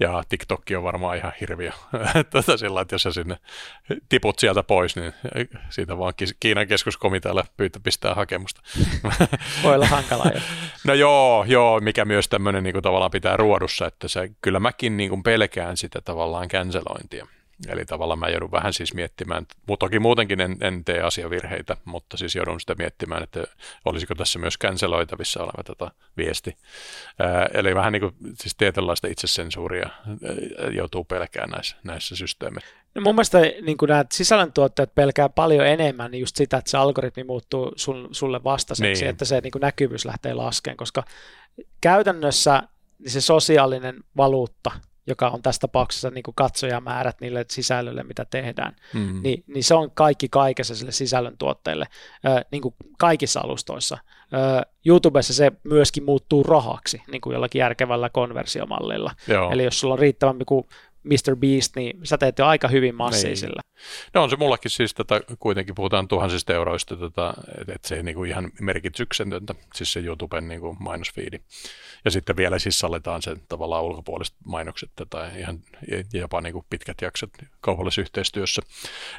Ja TikTok on varmaan ihan hirviö tätä sillä, että jos sä sinne tiput sieltä pois, niin siitä vaan Kiinan keskuskomitealle pyytä pistää hakemusta. Voi olla hankalaa jo. No joo, joo, mikä myös tämmöinen niin kuin tavallaan pitää ruodussa, että se, kyllä mäkin niin kuin pelkään sitä, sitä tavallaan cancelointia. Eli tavallaan mä joudun vähän siis miettimään, mutta toki muutenkin en, en tee asiavirheitä, mutta siis joudun sitä miettimään, että olisiko tässä myös canceloitavissa oleva tota viesti. Ää, eli vähän niin kuin siis tietynlaista itsesensuuria joutuu pelkään näissä, näissä systeemeissä. No mun mielestä niin nämä sisällöntuottajat pelkää paljon enemmän just sitä, että se algoritmi muuttuu sun, sulle vastaiseksi, niin. että se niin näkyvyys lähtee laskeen, koska käytännössä niin se sosiaalinen valuutta – joka on tässä tapauksessa niin kuin katsojamäärät niille sisällölle, mitä tehdään, mm. niin, niin se on kaikki kaikessa sille sisällöntuotteille, äh, niin kuin kaikissa alustoissa. Äh, YouTubessa se myöskin muuttuu rahaksi, niin kuin jollakin järkevällä konversiomallilla. Joo. Eli jos sulla on riittävämpi kuin Mr. Beast, niin sä teet jo aika hyvin massiisilla. Niin. No on se mullakin siis, tätä, kuitenkin puhutaan tuhansista euroista, tätä, että et se ei niinku ihan merkityksetöntä, siis se YouTuben niinku mainosfiidi. Ja sitten vielä siis sallitaan sen tavallaan ulkopuoliset mainokset tai ihan jopa niinku pitkät jaksot kaupallisessa yhteistyössä.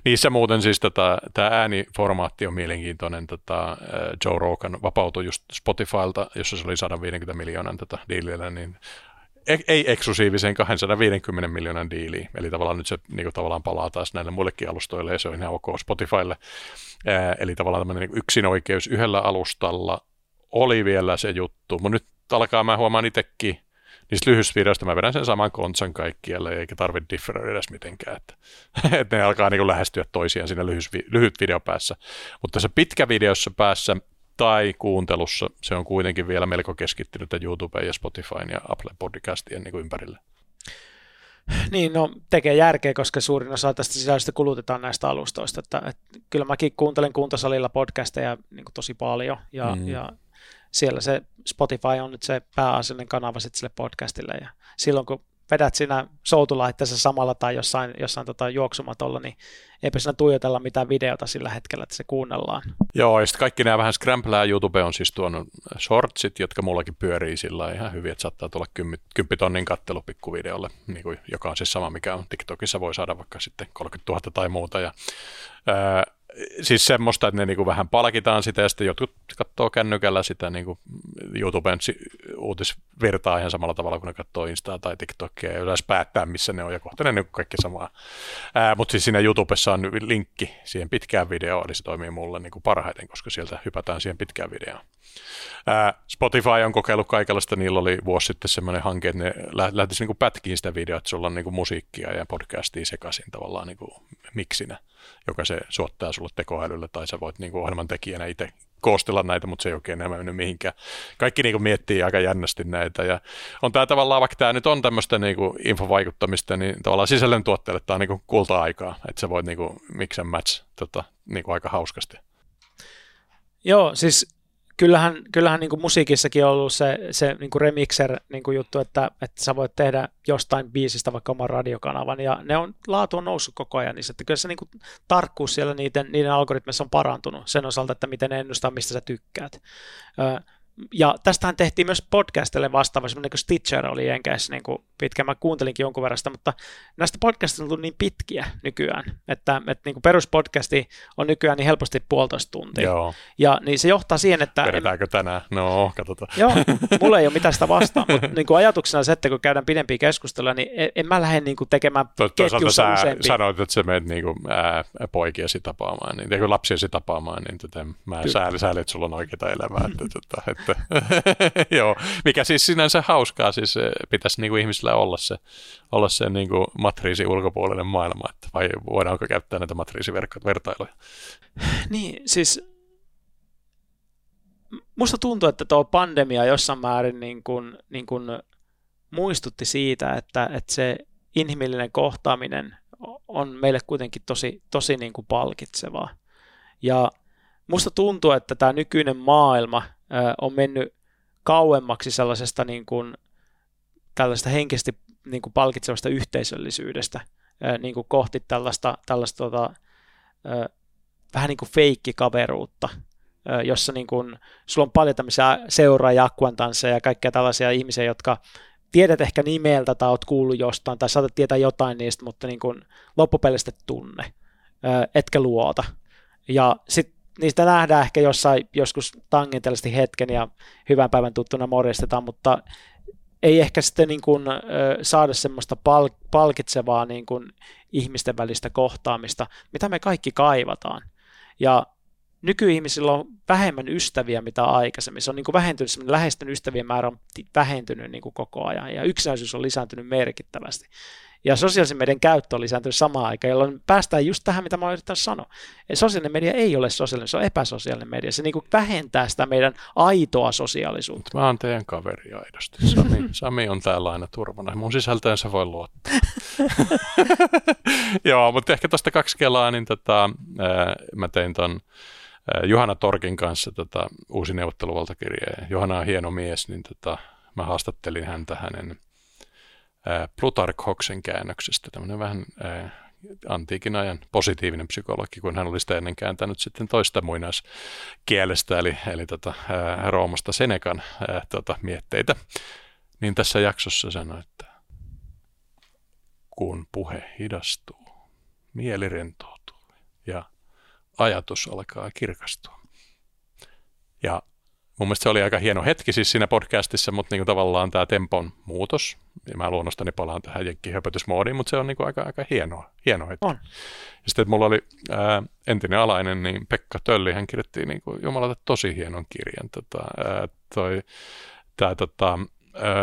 Niissä muuten siis tämä ääniformaatti on mielenkiintoinen. Tätä, Joe Rogan vapautui just Spotifylta, jossa se oli 150 miljoonan tätä diilillä, niin ei eksklusiiviseen 250 miljoonan diiliin. Eli tavallaan nyt se niin kuin, tavallaan palaa taas näille muillekin alustoille ja se on ihan ok Spotifylle. Ää, eli tavallaan tämmöinen niin yksinoikeus yhdellä alustalla oli vielä se juttu, mutta nyt alkaa mä huomaan itsekin, niistä lyhyistä mä vedän sen saman kontsan kaikkialle, eikä tarvitse differoida edes mitenkään. Että, että ne alkaa niin kuin lähestyä toisiaan siinä lyhyt, lyhyt videopäässä. Mutta tässä pitkä videossa päässä tai kuuntelussa se on kuitenkin vielä melko keskittynyt YouTubeen ja Spotifyn ja Apple Podcastien niin ympärille. Niin, no tekee järkeä, koska suurin osa tästä sisällöstä kulutetaan näistä alustoista. Että, että kyllä mäkin kuuntelen kuntosalilla podcasteja niin kuin tosi paljon ja, mm. ja siellä se Spotify on nyt se pääasiallinen kanava sitten sille podcastille ja silloin kun vedät siinä soutulaitteessa samalla tai jossain, jossain tota juoksumatolla, niin eipä siinä tuijotella mitään videota sillä hetkellä, että se kuunnellaan. Joo, ja sitten kaikki nämä vähän scramblää. YouTube on siis tuonut shortsit, jotka mullakin pyörii sillä ihan hyvin, että saattaa tulla 10 tonnin kattelu pikkuvideolle, niin kuin, joka on siis sama, mikä on TikTokissa, voi saada vaikka sitten 30 000 tai muuta. Ja, ää, siis semmoista, että ne niinku vähän palkitaan sitä ja sitten jotkut katsoo kännykällä sitä niinku YouTuben uutisvirtaa ihan samalla tavalla kuin ne katsoo Instaa tai TikTokia ja yleensä päättää, missä ne on ja kohta ne niinku kaikki samaa. Mutta siis siinä YouTubessa on linkki siihen pitkään videoon, eli se toimii mulle niinku parhaiten, koska sieltä hypätään siihen pitkään videoon. Ää, Spotify on kokeillut kaikenlaista, niillä oli vuosi sitten semmoinen hanke, että ne lähtisi niinku pätkiin sitä videoa, että sulla on niinku musiikkia ja podcastia sekaisin tavallaan niinku miksinä joka se suottaa sulle tekoälylle, tai sä voit niin kuin ohjelman tekijänä itse koostella näitä, mutta se ei oikein enää mennyt mihinkään. Kaikki niin kuin miettii aika jännästi näitä, ja on tämä tavallaan, vaikka tämä nyt on tämmöistä niin kuin infovaikuttamista, niin tavallaan sisällöntuotteelle tämä on niin kuin kulta-aikaa, että sä voit niin mix and match tota, niin kuin aika hauskasti. Joo, siis kyllähän, kyllähän niin kuin musiikissakin on ollut se, se niin kuin remixer niin kuin juttu, että, että sä voit tehdä jostain biisistä vaikka oman radiokanavan, ja ne on, laatu on noussut koko ajan, niin että kyllä se niin kuin, tarkkuus siellä niiden, niiden algoritmeissa on parantunut sen osalta, että miten ne ennustaa, mistä sä tykkäät. Ö, ja tästähän tehtiin myös podcastille vastaava, semmoinen kuin Stitcher oli Jenkeissä niin kuin pitkä, mä kuuntelinkin jonkun verran sitä, mutta näistä podcastista on tullut niin pitkiä nykyään, että, että niin kuin peruspodcasti on nykyään niin helposti puolitoista tuntia. Joo. Ja niin se johtaa siihen, että... Vedetäänkö tänään? No, katsotaan. Joo, mulla ei ole mitään sitä vastaan, mutta niin kuin ajatuksena se, että kun käydään pidempiä keskusteluja, niin en, en mä lähde niin kuin tekemään ketjussa sä useampi. sanoit, että sä menet niin kuin, ää, poikiasi tapaamaan, niin, ja lapsiasi tapaamaan, niin tota, mä sääli, sääli, että sulla on oikeita elämää. Että, tota, että, joo, mikä siis sinänsä hauskaa, siis eh, pitäisi niin kuin ihmisillä olla se, olla se niin kuin matriisi ulkopuolinen maailma, että vai voidaanko käyttää näitä matriisivertailuja. Niin, siis musta tuntuu, että tuo pandemia jossain määrin niin kuin, niin kuin muistutti siitä, että, että se inhimillinen kohtaaminen on meille kuitenkin tosi, tosi niin kuin palkitsevaa. Ja musta tuntuu, että tämä nykyinen maailma on mennyt kauemmaksi sellaisesta niin kuin, tällaista henkisesti niin kuin palkitsevasta yhteisöllisyydestä niin kuin kohti tällaista, tällaista tota, vähän niin kuin feikkikaveruutta, ö, jossa niin kuin, sulla on paljon tämmöisiä seuraajia, akkuantansseja ja kaikkia tällaisia ihmisiä, jotka tiedät ehkä nimeltä tai oot kuullut jostain tai saatat tietää jotain niistä, mutta niin kuin loppupelistä tunne, etkä luota. Ja sitten niistä nähdään ehkä jossain joskus tangentellisesti hetken ja hyvän päivän tuttuna morjestetaan, mutta ei ehkä sitten niin kuin, saada semmoista pal- palkitsevaa niin kuin ihmisten välistä kohtaamista, mitä me kaikki kaivataan. Ja nykyihmisillä on vähemmän ystäviä mitä aikaisemmin. Se on niin kuin vähentynyt, semmoinen läheisten ystävien määrä on vähentynyt niin kuin koko ajan ja yksinäisyys on lisääntynyt merkittävästi. Ja sosiaalisen median käyttö on lisääntynyt samaan aikaan, jolloin päästään just tähän, mitä mä oon yrittänyt sanoa. Sosiaalinen media ei ole sosiaalinen, se on epäsosiaalinen media. Se niin kuin vähentää sitä meidän aitoa sosiaalisuutta. Mä oon teidän kaveri aidosti. Sami, Sami on täällä aina turvana. Mun sisältöön se voi luottaa. Joo, mutta ehkä tuosta kaksi kelaa, niin tota, ää, mä tein ton Johanna Torkin kanssa tota, uusi neuvotteluvaltakirja. Johanna on hieno mies, niin tota, mä haastattelin häntä hänen Plutarkhoksen käännöksestä, tämmöinen vähän antiikin ajan positiivinen psykologi, kun hän oli sitä ennen kääntänyt sitten toista muinaiskielestä, eli, eli tota, ää, Roomasta Senekan ää, tota, mietteitä. Niin tässä jaksossa sanoi, että kun puhe hidastuu, mieli rentoutuu ja ajatus alkaa kirkastua. Ja mun mielestä se oli aika hieno hetki siis siinä podcastissa, mutta niin kuin tavallaan tämä tempon muutos, ja mä luonnostani palaan tähän jenkkihöpötysmoodiin, mutta se on niin kuin aika, aika hieno, hieno hetki. On. Ja sitten että mulla oli ää, entinen alainen, niin Pekka Tölli, hän kirjoitti niin kuin, jumalata tosi hienon kirjan. Tota, ää, toi, tää, tota,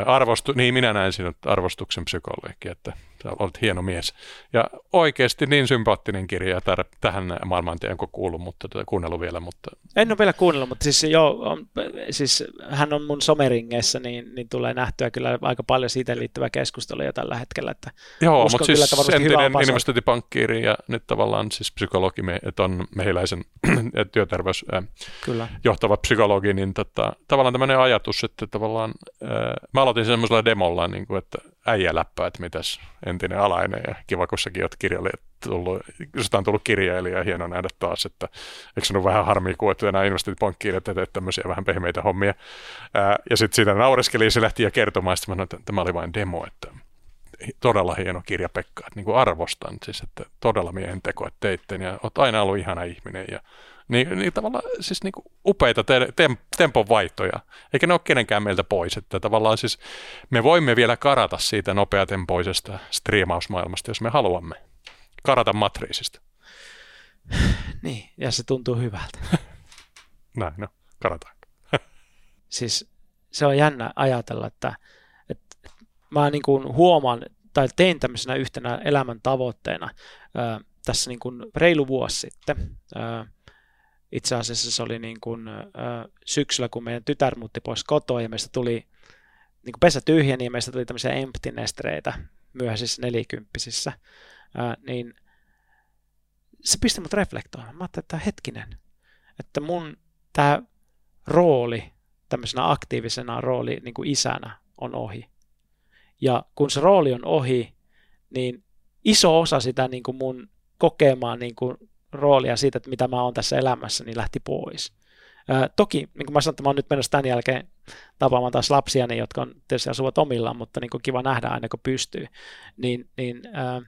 arvostu, niin minä näin sinut arvostuksen psykologi, että sä olet hieno mies. Ja oikeasti niin sympaattinen kirja tär, tähän maailmaan en kuullut, mutta tuota, kuunnellut vielä. Mutta... En ole vielä kuunnellut, mutta siis, joo, on, siis hän on mun someringeissä, niin, niin tulee nähtyä kyllä aika paljon siitä liittyvää keskustelua tällä hetkellä. Että joo, mutta siis kyllä, entinen investointipankkiiri ja nyt tavallaan siis psykologi, että on mehiläisen työterveys kyllä. johtava psykologi, niin tota, tavallaan tämmöinen ajatus, että tavallaan äh, mä aloitin semmoisella demolla, niin kuin, että äijä läppää, että mitäs entinen alainen ja kiva, kun säkin oot kirjailija tullut, on tullut kirjailija ja hieno nähdä taas, että eikö se ole vähän harmi, kun et enää investointipankkiin, että teet tämmöisiä vähän pehmeitä hommia. Ää, ja sitten siitä naureskeli ja se lähti ja kertomaan, että, että tämä oli vain demo, että todella hieno kirja Pekka, että niin kuin arvostan siis, että todella miehen teko, että teitte ja oot aina ollut ihana ihminen ja niin, niin tavallaan siis niin kuin upeita te- tem- tempon vaihtoja, eikä ne ole kenenkään meiltä pois, että tavallaan siis me voimme vielä karata siitä nopeatempoisesta striimausmaailmasta, jos me haluamme karata matriisista. Niin, ja se tuntuu hyvältä. Näin, no, karataan. siis se on jännä ajatella, että, että mä niin kuin huomaan, tai tein tämmöisenä yhtenä elämän tavoitteena tässä niin kuin reilu vuosi sitten. Ää, itse asiassa se oli niin kuin, ää, syksyllä, kun meidän tytär muutti pois kotoa ja meistä tuli niin kuin pesä tyhjeni ja meistä tuli tämmöisiä empty nestreitä myöhäisissä nelikymppisissä, ää, niin se pisti mut reflektoimaan. Mä ajattelin, että hetkinen, että mun tämä rooli, tämmöisenä aktiivisena rooli niin kuin isänä on ohi. Ja kun se rooli on ohi, niin iso osa sitä niin kuin mun kokemaa niin kuin roolia siitä, että mitä mä oon tässä elämässä, niin lähti pois. Ää, toki, niin kuin mä sanoin, että mä oon nyt menossa tämän jälkeen tapaamaan taas lapsia, niin, jotka on tietysti asuvat omillaan, mutta niin kuin kiva nähdä aina kun pystyy, niin, niin ää,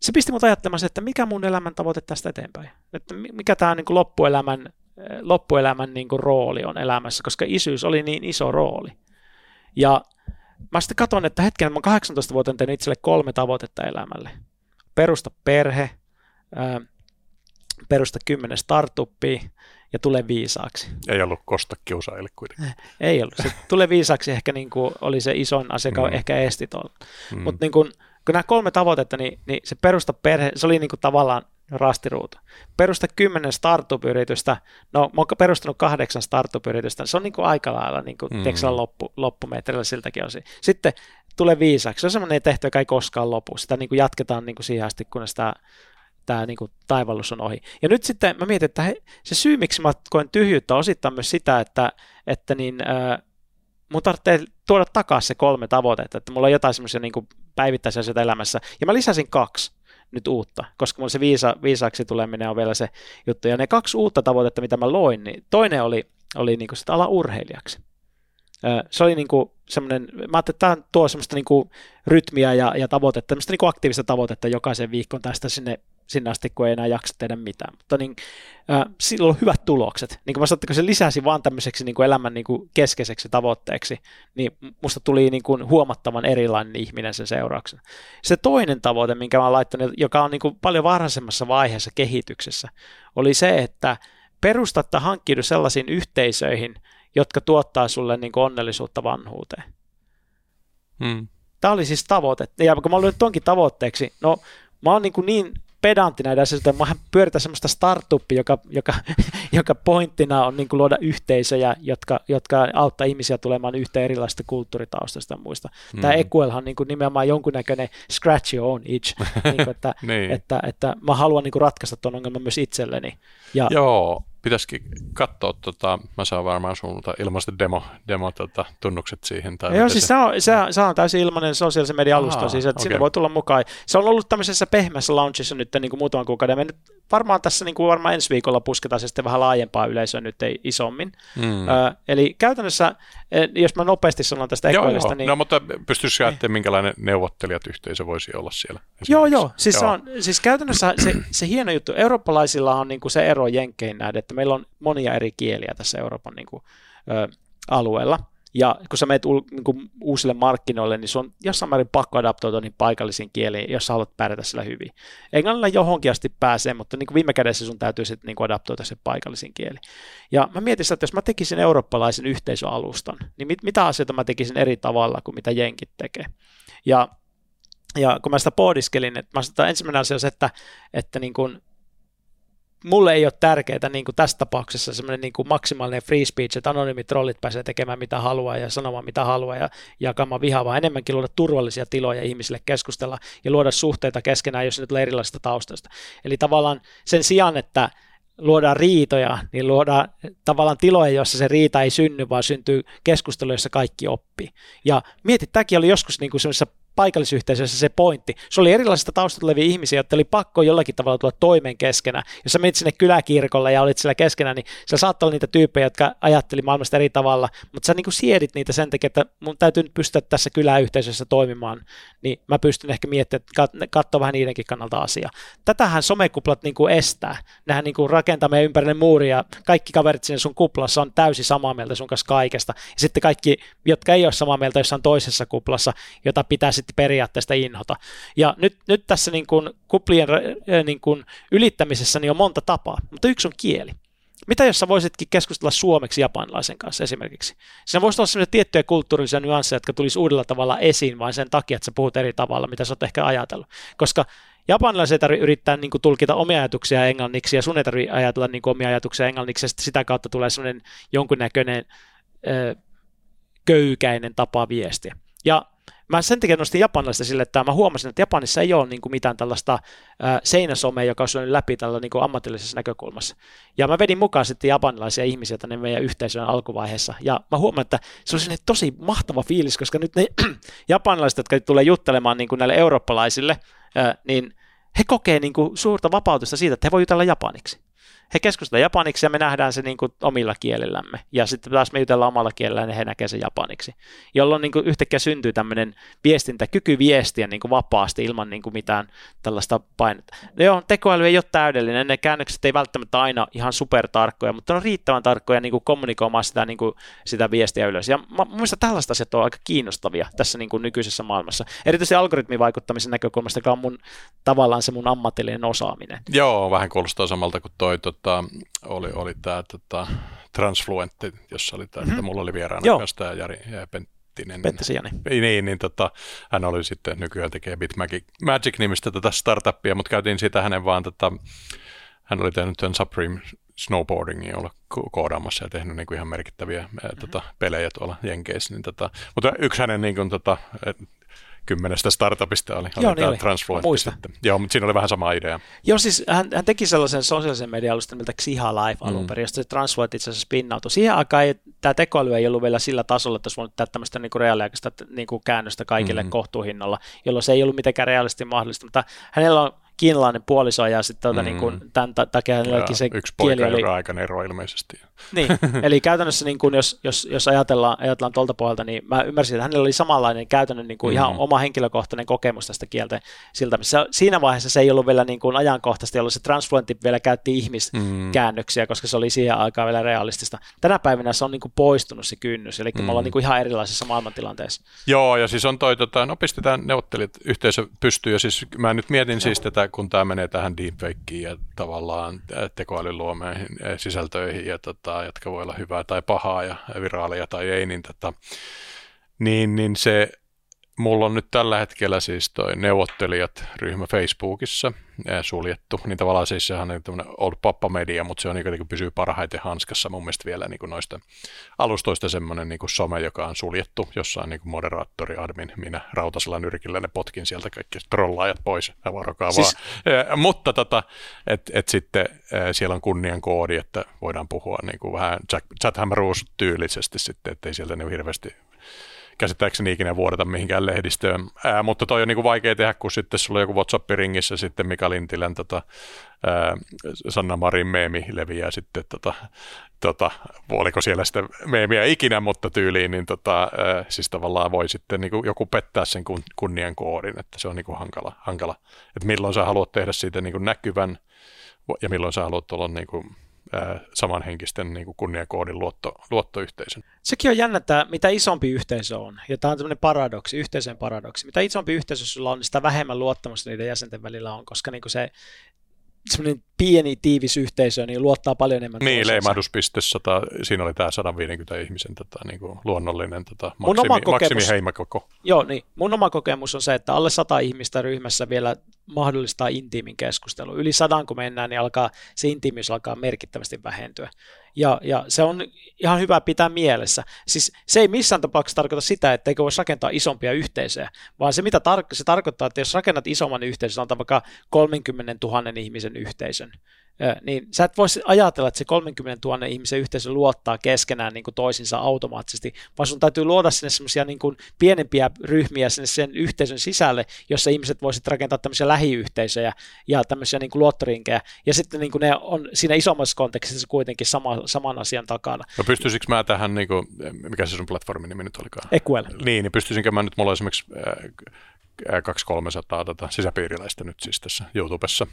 se pisti mut ajattelemaan se, että mikä mun elämän tavoite tästä eteenpäin. Että mikä tämä niin loppuelämän, loppuelämän niin kuin rooli on elämässä, koska isyys oli niin iso rooli. Ja mä sitten katson, että hetken, mä 18 vuotta tehnyt itselle kolme tavoitetta elämälle. Perusta perhe, perusta kymmenen startuppia ja tule viisaaksi. Ei ollut kosta kiusaajille kuitenkaan. Ei ollut. Se tule viisaaksi ehkä niin kuin oli se isoin asia, joka mm. ehkä esti tuolla. Mm. Mutta niin kun, kun nämä kolme tavoitetta, niin, niin se perusta perhe, se oli niin kuin tavallaan rastiruutu. Perusta kymmenen startup-yritystä, no mä oon perustanut kahdeksan startup-yritystä, se on niin kuin aika lailla niin kuin, mm. loppu, loppumetrillä siltäkin osin. Sitten tulee viisaksi, se on semmoinen tehtävä, joka ei koskaan lopu, sitä niin kuin jatketaan niin kuin siihen asti, kunnes tämä tämä niin kuin, taivallus on ohi. Ja nyt sitten mä mietin, että he, se syy, miksi mä koen tyhjyyttä, osittain myös sitä, että, että niin, äh, mun tarvitsee tuoda takaisin se kolme tavoitetta, että mulla on jotain semmoisia niin päivittäisiä asioita elämässä. Ja mä lisäsin kaksi nyt uutta, koska mulla se viisa, viisaaksi tuleminen on vielä se juttu. Ja ne kaksi uutta tavoitetta, mitä mä loin, niin toinen oli, oli niin kuin sitä ala urheilijaksi. Se oli niin kuin semmoinen, mä ajattelin, että tämä tuo semmoista niin kuin rytmiä ja, ja tavoitetta, semmoista niin kuin aktiivista tavoitetta jokaisen viikon tästä sinne sinne asti, kun ei enää jaksa tehdä mitään. Mutta niin, äh, silloin on hyvät tulokset. Niin kuin mä sanoin, kun se lisäsi vaan tämmöiseksi niin kuin elämän niin kuin keskeiseksi tavoitteeksi, niin musta tuli niin kuin huomattavan erilainen ihminen sen seurauksena. Se toinen tavoite, minkä mä oon laittanut, joka on niin kuin paljon varhaisemmassa vaiheessa kehityksessä, oli se, että perustatta hankkiudu sellaisiin yhteisöihin, jotka tuottaa sulle niin kuin onnellisuutta vanhuuteen. Hmm. Tämä oli siis tavoite. Ja kun mä olin tonkin tavoitteeksi, no mä oon niin, kuin niin pedanttina edes, että mä pyöritän semmoista startuppia, joka, joka, joka pointtina on niin kuin luoda yhteisöjä, jotka, jotka auttaa ihmisiä tulemaan yhteen erilaisista kulttuuritaustasta ja muista. Mm. Tämä Equelhan on niin kuin nimenomaan jonkunnäköinen scratch your own itch, niin kuin, että, niin. että, että, mä haluan niin kuin ratkaista tuon ongelman myös itselleni. Ja, Joo, pitäisikin katsoa, tota, mä saan varmaan sulta ilmaista demo, demo tota, tunnukset siihen. Tai Joo, siis se, on, se, se on täysin ilmainen sosiaalisen median alusta, siis että okay. sinne voi tulla mukaan. Se on ollut tämmöisessä pehmeässä launchissa nyt niin kuin muutaman kuukauden. Me nyt varmaan tässä niin kuin varmaan ensi viikolla pusketaan se sitten vähän laajempaa yleisöä nyt ei isommin. Mm. Ö, eli käytännössä, e, jos mä nopeasti sanon tästä Equalista, niin... No, mutta pystyisikö ajatteleen, minkälainen neuvottelijat yhteisö voisi olla siellä? Joo, joo. Siis, joo. On, siis käytännössä se, se hieno juttu, eurooppalaisilla on niin kuin se ero Jenkkeihin nähden, että meillä on monia eri kieliä tässä Euroopan niin kuin, ö, alueella. Ja kun sä menet u, niin kuin uusille markkinoille, niin sun on jossain määrin pakko adaptoitua niin paikallisiin kieliin, jos sä haluat pärjätä sillä hyvin. Englannilla johonkin asti pääsee, mutta niin kuin viime kädessä sun täytyy sitten niin adaptoida se paikallisiin kieliin. Ja mä mietin että jos mä tekisin eurooppalaisen yhteisöalustan, niin mit, mitä asioita mä tekisin eri tavalla kuin mitä jenkit tekee. Ja ja kun mä sitä pohdiskelin, että mä että ensimmäinen asia on se, että, että niin kuin mulle ei ole tärkeää niin kuin tässä tapauksessa semmoinen niin maksimaalinen free speech, että anonyymit trollit pääsee tekemään mitä haluaa ja sanomaan mitä haluaa ja jakamaan vihaa, vaan enemmänkin luoda turvallisia tiloja ihmisille keskustella ja luoda suhteita keskenään, jos ne tulee erilaisista taustasta. Eli tavallaan sen sijaan, että luodaan riitoja, niin luodaan tavallaan tiloja, joissa se riita ei synny, vaan syntyy keskustelu, jossa kaikki oppii. Ja mietit, tämäkin oli joskus niin kuin paikallisyhteisössä se pointti. Se oli erilaisista taustat olevia ihmisiä, jotka oli pakko jollakin tavalla tulla toimeen keskenään. Jos sä menit sinne kyläkirkolle ja olit siellä keskenään, niin sä saattoi olla niitä tyyppejä, jotka ajatteli maailmasta eri tavalla, mutta sä niin kuin siedit niitä sen takia, että mun täytyy nyt pystyä tässä kyläyhteisössä toimimaan, niin mä pystyn ehkä miettimään, katsoa vähän niidenkin kannalta asiaa. Tätähän somekuplat niin kuin estää. Nehän niin kuin rakentaa meidän ympärille muuria, kaikki kaverit sinne sun kuplassa on täysin samaa mieltä sun kanssa kaikesta. Ja sitten kaikki, jotka ei ole samaa mieltä jossain toisessa kuplassa, jota pitää sitten periaatteesta inhota. Ja nyt, nyt tässä niin kuin kuplien äh, niin kuin ylittämisessä niin on monta tapaa, mutta yksi on kieli. Mitä jos sä voisitkin keskustella suomeksi japanilaisen kanssa esimerkiksi? Siinä voisi olla sellaisia tiettyjä kulttuurisia nyansseja, jotka tulisi uudella tavalla esiin vain sen takia, että sä puhut eri tavalla, mitä sä oot ehkä ajatellut. Koska japanilaiset ei tarvitse yrittää niin kuin, tulkita omia ajatuksia englanniksi, ja sun ei tarvitse ajatella niin kuin, omia ajatuksia englanniksi, ja sitä kautta tulee sellainen jonkunnäköinen ö, köykäinen tapa viestiä. Ja mä sen takia nostin japanilaista sille, että mä huomasin, että Japanissa ei ole niin kuin mitään tällaista äh, seinäsomea, joka on läpi tällä niin kuin ammatillisessa näkökulmassa. Ja mä vedin mukaan sitten japanilaisia ihmisiä tänne meidän yhteisön alkuvaiheessa. Ja mä huomaan, että se on tosi mahtava fiilis, koska nyt ne japanilaiset, jotka tulee juttelemaan niin kuin näille eurooppalaisille, niin he kokee niin kuin suurta vapautusta siitä, että he voi jutella japaniksi he keskustelevat japaniksi ja me nähdään se niin kuin omilla kielillämme. Ja sitten taas me jutellaan omalla kielellä ja he näkevät sen japaniksi. Jolloin niin kuin yhtäkkiä syntyy tämmöinen viestintä, kyky viestiä niin kuin vapaasti ilman niin kuin mitään tällaista painetta. No joo, tekoäly ei ole täydellinen, ne käännökset ei välttämättä aina ihan supertarkkoja, mutta ne on riittävän tarkkoja niin kuin kommunikoimaan sitä, niin kuin, sitä viestiä ylös. Ja mielestä tällaista asiat on aika kiinnostavia tässä niin kuin nykyisessä maailmassa. Erityisesti algoritmivaikuttamisen näkökulmasta, joka on mun, tavallaan se mun ammatillinen osaaminen. Joo, vähän kuulostaa samalta kuin toi tota, oli, oli tämä tota, Transfluentti, jossa oli tämä, mm-hmm. että mulla oli vieraana Joo. myös tämä Jari Penttinen. Penttisen Jani. Niin, niin tota, hän oli sitten nykyään tekee Bitmagic Magic-nimistä tätä startuppia, mutta käytiin siitä hänen vaan, tota, hän oli tehnyt tämän Supreme snowboardingin olla koodaamassa ja tehnyt niin kuin ihan merkittäviä mm-hmm. tota, pelejä tuolla Jenkeissä. Niin, tota, mutta yksi hänen niin kuin, tota, kymmenestä startupista oli, Joo, oli niin oli. Transfluent sitten. Joo, mutta siinä oli vähän sama idea. Joo, siis hän, hän teki sellaisen sosiaalisen median alustan nimeltä Xiha Life alun mm. perin, josta se Transfluent itse asiassa spinnautui. Siihen aikaan ei, tämä tekoäly ei ollut vielä sillä tasolla, että olisi voinut tehdä tämmöistä niin reaaliaikaista niin kuin käännöstä kaikille mm. kohtuuhinnalla, jolloin se ei ollut mitenkään realistisesti mahdollista, mutta hänellä on kiinalainen puoliso ja sitten tuota, mm. niin kuin, tämän takia hänelläkin se yksi poika, kieli oli... aikana ero ilmeisesti. Niin, eli käytännössä niin kuin, jos, jos, jos ajatellaan, ajatellaan tuolta pohjalta, niin mä ymmärsin, että hänellä oli samanlainen käytännön niin kuin mm. ihan oma henkilökohtainen kokemus tästä kieltä siltä. Siinä vaiheessa se ei ollut vielä niin kuin ajankohtaisesti, jolloin se Transfluentti vielä käytti ihmiskäännöksiä, mm. koska se oli siihen aikaan vielä realistista. Tänä päivänä se on niin kuin poistunut se kynnys, eli mm. me ollaan niin kuin ihan erilaisessa maailmantilanteessa. Joo, ja siis on toi, tota, no pistetään neuvottelijat yhteisö pystyy, ja siis mä nyt mietin siis tätä kun tämä menee tähän deepfakeen ja tavallaan tekoälyn luomeihin sisältöihin, ja tota, jotka voi olla hyvää tai pahaa ja viraalia tai ei, niin, tota, niin, niin se Mulla on nyt tällä hetkellä siis toi neuvottelijat ryhmä Facebookissa suljettu, niin tavallaan siis sehän on tämmöinen old pappa media, mutta se on niin kuin pysyy parhaiten hanskassa mun mielestä vielä niin kuin noista alustoista semmoinen niin kuin some, joka on suljettu, jossa on niin kuin moderaattori, admin, minä rautasella nyrkillä ne potkin sieltä kaikki trollaajat pois, ja varokaa siis... vaan. mutta tota, et, et sitten siellä on kunnian koodi, että voidaan puhua niin kuin vähän chat tyylisesti sitten, ettei sieltä niin hirveästi käsittääkseni ikinä vuodeta mihinkään lehdistöön. Ää, mutta toi on niinku vaikea tehdä, kun sitten sulla on joku WhatsApp-ringissä sitten Mika Lintilän tota, ää, Sanna Marin meemi leviää sitten tota, tota, oliko siellä sitten meemiä ikinä, mutta tyyliin, niin tota, ää, siis tavallaan voi sitten niinku joku pettää sen kun, kunnian koodin, että se on niinku hankala, hankala. Että milloin sä haluat tehdä siitä niinku näkyvän ja milloin sä haluat olla samanhenkisten niin kunniakoodin luotto, luottoyhteisön. Sekin on jännä, että mitä isompi yhteisö on, ja tämä on tämmöinen paradoksi, yhteisön paradoksi, mitä isompi yhteisö sulla on, niin sitä vähemmän luottamusta niiden jäsenten välillä on, koska niin kuin se semmoinen pieni tiivis yhteisö, niin luottaa paljon enemmän Niin, leimahduspiste, sata, siinä oli tämä 150 ihmisen tota, niin kuin luonnollinen tota, maksimi, oma kokemus, maksimi Joo, niin. Mun oma kokemus on se, että alle 100 ihmistä ryhmässä vielä mahdollistaa intiimin keskustelu. Yli sadan kun mennään, niin alkaa, se intiimiys alkaa merkittävästi vähentyä. Ja, ja se on ihan hyvä pitää mielessä. Siis se ei missään tapauksessa tarkoita sitä, että eikö voisi rakentaa isompia yhteisöjä, vaan se mitä tar- se tarkoittaa, että jos rakennat isomman yhteisön, sanotaan vaikka 30 000 ihmisen yhteisön, niin sä et voisi ajatella, että se 30 000 ihmisen yhteisö luottaa keskenään niin kuin toisinsa automaattisesti, vaan sun täytyy luoda sinne semmoisia niin kuin pienempiä ryhmiä sinne sen yhteisön sisälle, jossa ihmiset voisivat rakentaa tämmöisiä lähiyhteisöjä ja tämmöisiä niin kuin luottorinkejä, ja sitten niin kuin ne on siinä isommassa kontekstissa kuitenkin sama, saman asian takana. No pystyisikö mä tähän, niin kuin, mikä se sun platformin nimi nyt olikaan? Equal. Niin, niin pystyisinkö mä nyt, mulla esimerkiksi 200-300 tätä sisäpiiriläistä nyt siis tässä YouTubessa.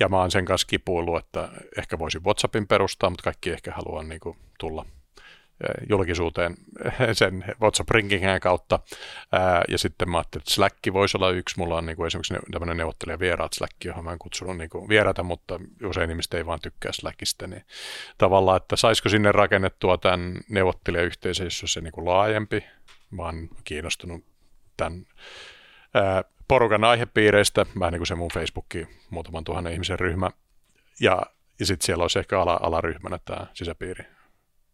Ja mä oon sen kanssa kipuillut, että ehkä voisin WhatsAppin perustaa, mutta kaikki ehkä haluaa niin kuin tulla julkisuuteen sen WhatsApp-rinkingän kautta. Ja sitten mä ajattelin, että Slack voisi olla yksi. Mulla on niin kuin esimerkiksi tämmöinen neuvottelija vieraat Slack, johon mä en kutsunut niin kuin vieraita, mutta usein ihmiset ei vaan tykkää Slackista. Niin tavallaan, että saisiko sinne rakennettua tämän neuvottelijayhteisön, jos se niin kuin laajempi. Mä oon kiinnostunut tämän porukan aihepiireistä, vähän niin kuin se mun Facebookki, muutaman tuhannen ihmisen ryhmä, ja, ja sitten siellä olisi ehkä ala, alaryhmänä tämä sisäpiiri.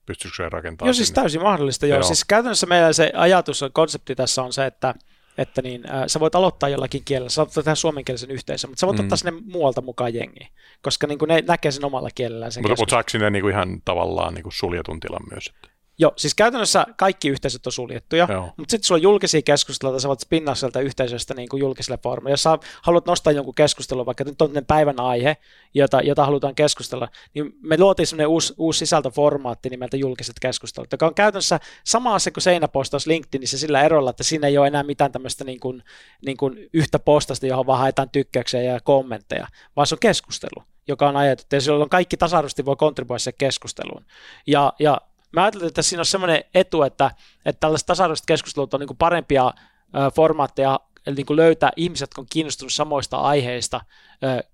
Pystyisikö se rakentamaan? Joo, siis täysin mahdollista. Joo. joo. Siis käytännössä meillä se ajatus, konsepti tässä on se, että että niin, äh, sä voit aloittaa jollakin kielellä, sä voit tehdä suomenkielisen yhteisön, mutta sä voit mm. ottaa sinne muualta mukaan jengiä, koska niin kuin ne näkee sen omalla kielellään. Mutta, mutta saako sinne niin kuin ihan tavallaan niin kuin suljetun tilan myös? Että? Joo, siis käytännössä kaikki yhteisöt on suljettuja, Joo. mutta sitten sulla on julkisia keskusteluita, sä voit spinnaa sieltä yhteisöstä niin kuin julkiselle foorumille. Jos sä haluat nostaa jonkun keskustelun, vaikka nyt on päivän aihe, jota, jota halutaan keskustella, niin me luotiin sellainen uusi, uusi sisältöformaatti nimeltä julkiset keskustelut, joka on käytännössä sama asia kuin seinäpostaus LinkedInissä sillä erolla, että siinä ei ole enää mitään tämmöistä niin kuin, niin kuin yhtä postasta, johon vaan haetaan tykkäyksiä ja kommentteja, vaan se on keskustelu joka on ajatettu, ja silloin kaikki tasa voi kontribuoida keskusteluun. Ja, ja mä ajattelin, että siinä on semmoinen etu, että, että tällaiset tasa-arvoiset keskustelut on niin parempia ö, formaatteja niin kuin löytää ihmiset, jotka on kiinnostunut samoista aiheista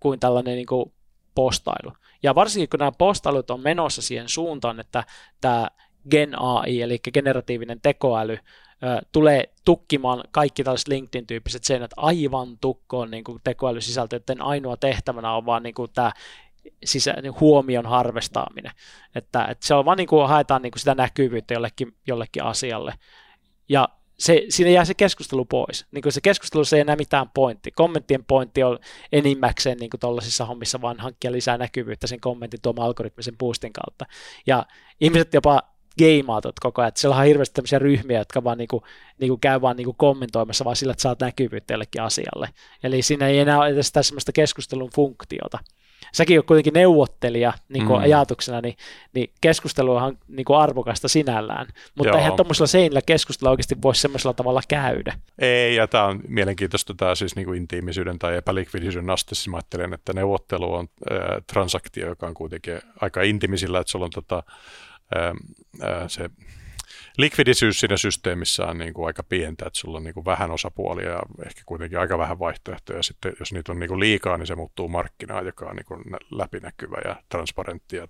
kuin tällainen niin kuin postailu. Ja varsinkin kun nämä postailut on menossa siihen suuntaan, että tämä Gen AI, eli generatiivinen tekoäly, tulee tukkimaan kaikki tällaiset LinkedIn-tyyppiset seinät aivan tukkoon niin kuin tekoälysisältö, että ainoa tehtävänä on vaan niin kuin tämä sisä, niin huomion harvestaaminen. Että, että se on vaan niin kuin haetaan niin kuin sitä näkyvyyttä jollekin, jollekin asialle. Ja se, siinä jää se keskustelu pois. Niin kuin se keskustelu se ei enää mitään pointti. Kommenttien pointti on enimmäkseen niin tuollaisissa hommissa vaan hankkia lisää näkyvyyttä sen kommentin tuomaan algoritmisen boostin kautta. Ja ihmiset jopa geimaatot koko ajan. Siellä on hirveästi tämmöisiä ryhmiä, jotka vaan niinku, niinku käy vaan niinku kommentoimassa vaan sillä, että saat näkyvyyttä jollekin asialle. Eli siinä ei enää ole edes semmoista keskustelun funktiota säkin on kuitenkin neuvottelija niin kuin mm. ajatuksena, niin, niin keskustelu on niin kuin arvokasta sinällään, mutta Joo. eihän tuommoisella seinillä keskustella oikeasti voi semmoisella tavalla käydä. Ei, ja tämä on mielenkiintoista tämä siis niin kuin intiimisyyden tai epälikvidisyyden aste, siis mä ajattelen, että neuvottelu on äh, transaktio, joka on kuitenkin aika intimisillä, että sulla on tota, äh, äh, se likvidisyys siinä systeemissä on niin kuin aika pientä, että sulla on niin kuin vähän osapuolia ja ehkä kuitenkin aika vähän vaihtoehtoja. Sitten jos niitä on niin kuin liikaa, niin se muuttuu markkinaan, joka on niin kuin läpinäkyvä ja transparentti ja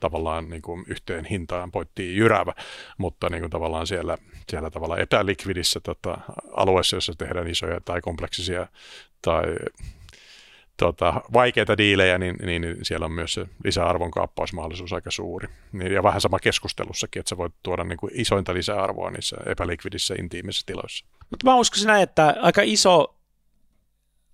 tavallaan niin kuin yhteen hintaan poittiin jyrävä, mutta niin kuin tavallaan siellä, siellä tavallaan epälikvidissä tota, alueessa, jossa tehdään isoja tai kompleksisia tai tota, vaikeita diilejä, niin, niin, siellä on myös se lisäarvon kaappausmahdollisuus aika suuri. Niin, ja vähän sama keskustelussakin, että sä voit tuoda niin kuin isointa lisäarvoa niissä epälikvidissä intiimisissä tiloissa. Mutta mä uskoisin näin, että aika iso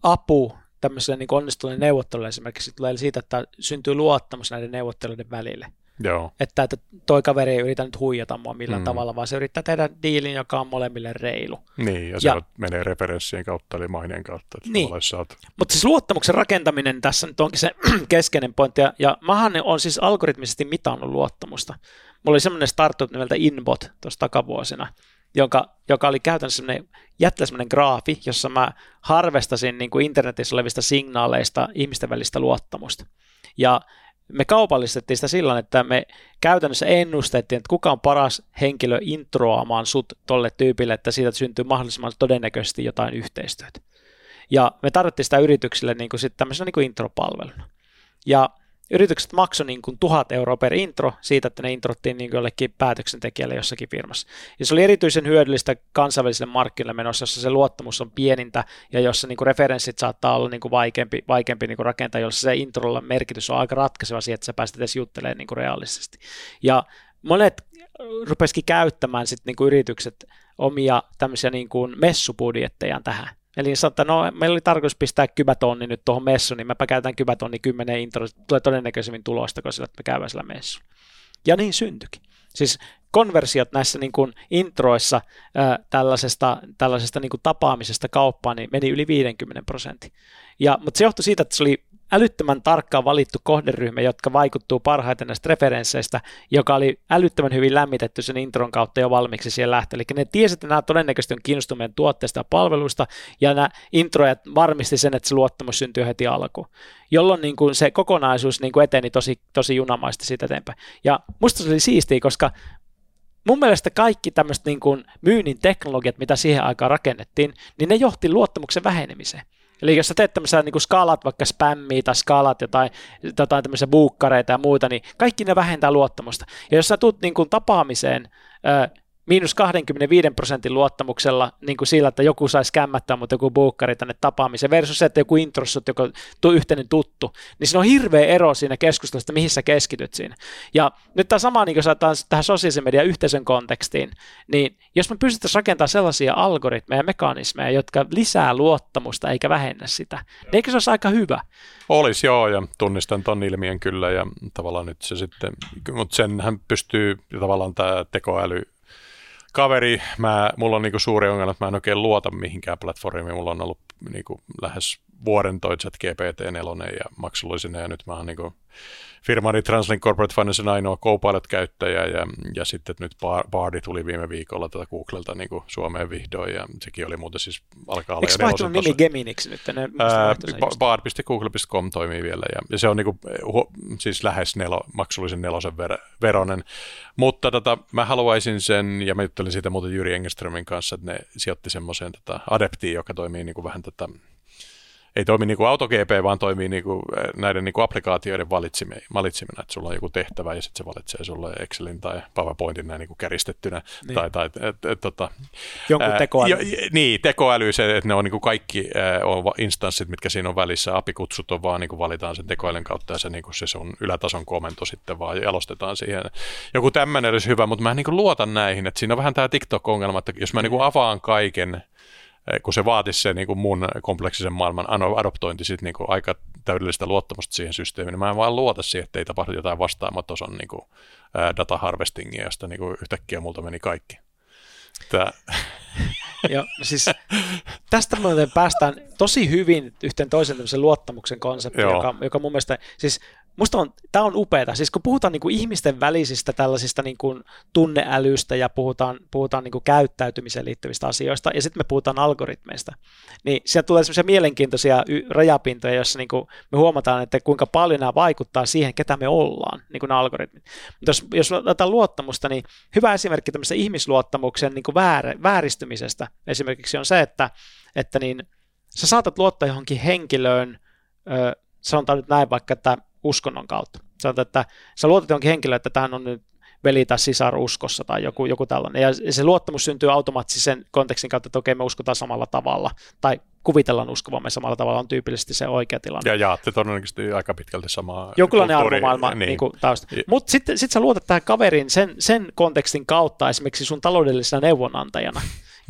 apu tämmöiselle niin onnistuneen neuvottelulle esimerkiksi tulee siitä, että syntyy luottamus näiden neuvotteluiden välille. Joo. Että, että toi kaveri ei yritä nyt huijata mua millään mm. tavalla, vaan se yrittää tehdä diilin, joka on molemmille reilu. Niin, ja se ja, menee referenssien kautta, eli maineen kautta. Että niin. saat... Mutta siis luottamuksen rakentaminen tässä nyt onkin se keskeinen pointti, ja, ja mähän on siis algoritmisesti mitannut luottamusta. Mulla oli semmoinen startup nimeltä Inbot tuossa takavuosina, joka, joka oli käytännössä semmoinen, jättä semmoinen graafi, jossa mä harvestasin niin kuin internetissä olevista signaaleista ihmisten välistä luottamusta. Ja me kaupallistettiin sitä sillä että me käytännössä ennustettiin, että kuka on paras henkilö introamaan sut tolle tyypille, että siitä syntyy mahdollisimman todennäköisesti jotain yhteistyötä. Ja me tarvittiin sitä yrityksille niin kuin sit tämmöisenä niin kuin intropalveluna. Ja yritykset maksoi niin kuin tuhat euroa per intro siitä, että ne introttiin niin jollekin päätöksentekijälle jossakin firmassa. Ja se oli erityisen hyödyllistä kansainvälisille markkinoille menossa, jossa se luottamus on pienintä ja jossa niin kuin referenssit saattaa olla niin kuin vaikeampi, vaikeampi niin kuin rakentaa, jossa se introlla merkitys on aika ratkaiseva siihen, että sä pääset edes juttelemaan niin kuin reaalisesti. Ja monet rupesikin käyttämään sit niin kuin yritykset omia tämmöisiä niin kuin messubudjettejaan tähän. Eli sanoin, että no, meillä oli tarkoitus pistää kybätonni nyt tuohon messuun, niin mäpä käytän kybätonni 10 intro, tulee todennäköisemmin tulosta, kun sillä, että me käydään sillä messuun. Ja niin syntyikin. Siis konversiot näissä niin kuin introissa ää, tällaisesta, tällaisesta niin kuin tapaamisesta kauppaan niin meni yli 50 prosentin. Ja, mutta se johtui siitä, että se oli älyttömän tarkkaan valittu kohderyhmä, jotka vaikuttuu parhaiten näistä referensseistä, joka oli älyttömän hyvin lämmitetty sen intron kautta jo valmiiksi siellä lähtee. Eli ne tiesi, että nämä todennäköisesti on kiinnostuneet tuotteista ja palveluista, ja nämä introjat varmisti sen, että se luottamus syntyy heti alkuun, jolloin niin kuin se kokonaisuus niin kuin eteni tosi, tosi junamaisesti siitä eteenpäin. Ja musta se oli siistiä, koska mun mielestä kaikki tämmöiset niin myynnin teknologiat, mitä siihen aikaan rakennettiin, niin ne johti luottamuksen vähenemiseen. Eli jos sä teet tämmöisiä niin skaalat, vaikka spämmiä tai skaalat jotain, jotain tämmöisiä buukkareita ja muuta, niin kaikki ne vähentää luottamusta. Ja jos sä tulet niin kuin tapaamiseen, miinus 25 prosentin luottamuksella niin kuin sillä, että joku saisi kämmättää, mutta joku buukkari tänne tapaamiseen, versus se, että joku introssut, joku tu, yhteinen tuttu, niin siinä on hirveä ero siinä keskustelussa, mihin sä keskityt siinä. Ja nyt tämä sama, niin kuin saadaan tähän sosiaalisen median yhteisön kontekstiin, niin jos me pystyttäisiin rakentamaan sellaisia algoritmeja ja mekanismeja, jotka lisää luottamusta eikä vähennä sitä, niin eikö se olisi aika hyvä? Olisi joo, ja tunnistan ton ilmiön kyllä, ja tavallaan nyt se sitten, mutta senhän pystyy tavallaan tämä tekoäly kaveri, mä, mulla on niinku suuri ongelma, että mä en oikein luota mihinkään platformiin. Mulla on ollut niinku lähes vuoden toi GPT-4 ja maksullisena ja nyt mä oon niinku firmani Translink Corporate Finance ainoa Copilot-käyttäjä ja, ja sitten nyt Bardi tuli viime viikolla tätä Googlelta niin kuin Suomeen vihdoin ja sekin oli muuten siis alkaa olla Eikö vaihtunut nimi Geminiksi nyt? Ne, Bard.com toimii vielä ja, ja se on niin kuin, hu, siis lähes nelo, maksullisen nelosen ver, veronen, mutta tota, mä haluaisin sen ja mä juttelin siitä muuten Jyri Engeströmin kanssa, että ne sijoitti semmoiseen tota, adeptiin, joka toimii niin kuin vähän tätä ei toimi niin kuin AutoGP, vaan toimii niin kuin eh, näiden niin kuin applikaatioiden valitsimena, että sulla on joku tehtävä ja sitten se valitsee sulle Excelin tai PowerPointin näin niin kuin käristettynä. Niin. Tai, tai, et, et, tota, Jonkun tekoäly. Jo, niin, tekoäly, se, että ne on niin kuin kaikki ää, on instanssit, mitkä siinä on välissä. API-kutsut on vaan, niin kuin valitaan sen tekoälyn kautta ja se, niin kuin se sun ylätason komento sitten vaan jalostetaan siihen. Joku tämmöinen olisi hyvä, mutta mä niin kuin luotan näihin, että siinä on vähän tämä TikTok-ongelma, että jos mä niin kuin avaan kaiken, kun se vaatisi se niin kuin mun kompleksisen maailman adoptointi sit, niin kuin aika täydellistä luottamusta siihen systeemiin, niin mä en vaan luota siihen, että ei tapahdu jotain vastaamatoson niin kuin, data harvestingia, josta niin kuin yhtäkkiä multa meni kaikki. Tää. Joo, siis tästä muuten päästään tosi hyvin yhteen toisen luottamuksen konseptiin, joka, joka mun mielestä, siis Musta on, tämä on upeata. Siis kun puhutaan niin kuin ihmisten välisistä tällaisista niin kuin tunneälystä ja puhutaan, puhutaan niin kuin käyttäytymiseen liittyvistä asioista ja sitten me puhutaan algoritmeista, niin sieltä tulee sellaisia mielenkiintoisia y- rajapintoja, joissa niin kuin me huomataan, että kuinka paljon nämä vaikuttaa siihen, ketä me ollaan, niin kuin nämä algoritmit. Mutta jos, jos otetaan luottamusta, niin hyvä esimerkki tämmöisen ihmisluottamuksen niin kuin väär, vääristymisestä esimerkiksi on se, että, että niin, sä saatat luottaa johonkin henkilöön, ö, sanotaan nyt näin vaikka, että uskonnon kautta. Sanotaan, että sä luotat jonkin henkilöön, että tämä on nyt veli tai sisar uskossa tai joku, joku tällainen. Ja se luottamus syntyy automaattisen kontekstin kautta, että okei, me uskotaan samalla tavalla. Tai kuvitellaan uskovamme samalla tavalla, on tyypillisesti se oikea tilanne. Ja jaatte todennäköisesti aika pitkälti samaa Jonkinlainen arvomaailma niin. Niin tausta. Mutta sitten sit sä luotat tähän kaverin sen, sen kontekstin kautta esimerkiksi sun taloudellisena neuvonantajana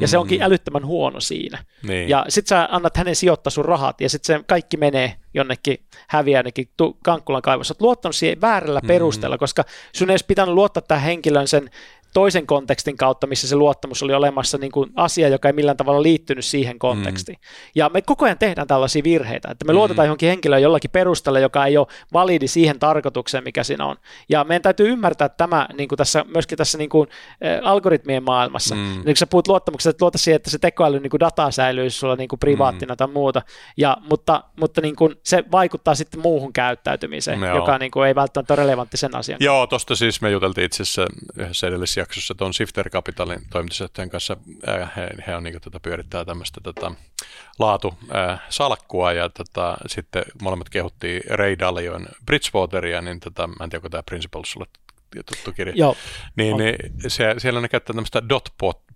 ja se onkin mm. älyttömän huono siinä. Niin. Ja sitten sä annat hänen sijoittaa sun rahat, ja sitten se kaikki menee jonnekin, häviää jonnekin Kankkulan kaivossa. Olet luottanut siihen väärällä mm. perusteella, koska sun ei olisi pitänyt luottaa tähän henkilön sen toisen kontekstin kautta, missä se luottamus oli olemassa niin kuin asia, joka ei millään tavalla liittynyt siihen kontekstiin. Mm. Ja me koko ajan tehdään tällaisia virheitä, että me mm. luotetaan johonkin henkilöön jollakin perusteella, joka ei ole validi siihen tarkoitukseen, mikä siinä on. Ja meidän täytyy ymmärtää tämä niin kuin tässä, myöskin tässä niin kuin, ä, algoritmien maailmassa. Mm. Niin kun sä puhut luottamuksesta, että luota siihen, että se tekoäly niin kuin data säilyy sulla niin kuin privaattina mm. tai muuta, ja, mutta, mutta niin kuin se vaikuttaa sitten muuhun käyttäytymiseen, Joo. joka niin kuin ei välttämättä ole relevantti sen asian. Joo, tuosta siis me juteltiin itse asiassa yhdessä edellisessä jaksossa tuon Shifter Capitalin toimitusjohtajan kanssa, he, he on niin tätä, pyörittää tämmöistä tätä laatu äh, salkkua ja tätä, sitten molemmat kehuttiin Ray Dalion Bridgewateria, niin tätä, mä en tiedä, onko tämä Principles sulle tuttu kirja, Joo, niin, niin se, siellä ne käyttää tämmöistä dot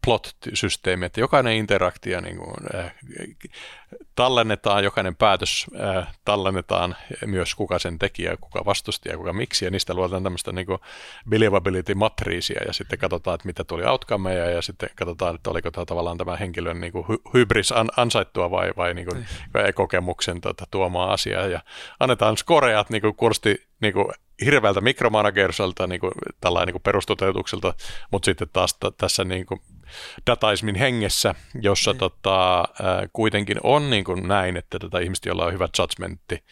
plot-systeemiä, että jokainen interaktio niin kuin, äh, tallennetaan, jokainen päätös äh, tallennetaan myös kuka sen tekijä, kuka vastusti ja kuka miksi, ja niistä luotetaan tämmöistä niin believability-matriisia, ja sitten katsotaan, että mitä tuli outcomeja, ja sitten katsotaan, että oliko tämä tavallaan tämä henkilön niin kuin hybris an, ansaittua vai, vai niin kuin, mm. kokemuksen tuota, tuomaa asiaa, ja annetaan skoreat, niin kuin kuulosti niin kuin hirveältä mikromanagersalta niin kuin, tällainen niin kuin perustoteutukselta, mutta sitten taas t- tässä niin kuin dataismin hengessä, jossa mm. tota, ää, kuitenkin on niin kuin näin, että tätä ihmiset, joilla on hyvä judgmentti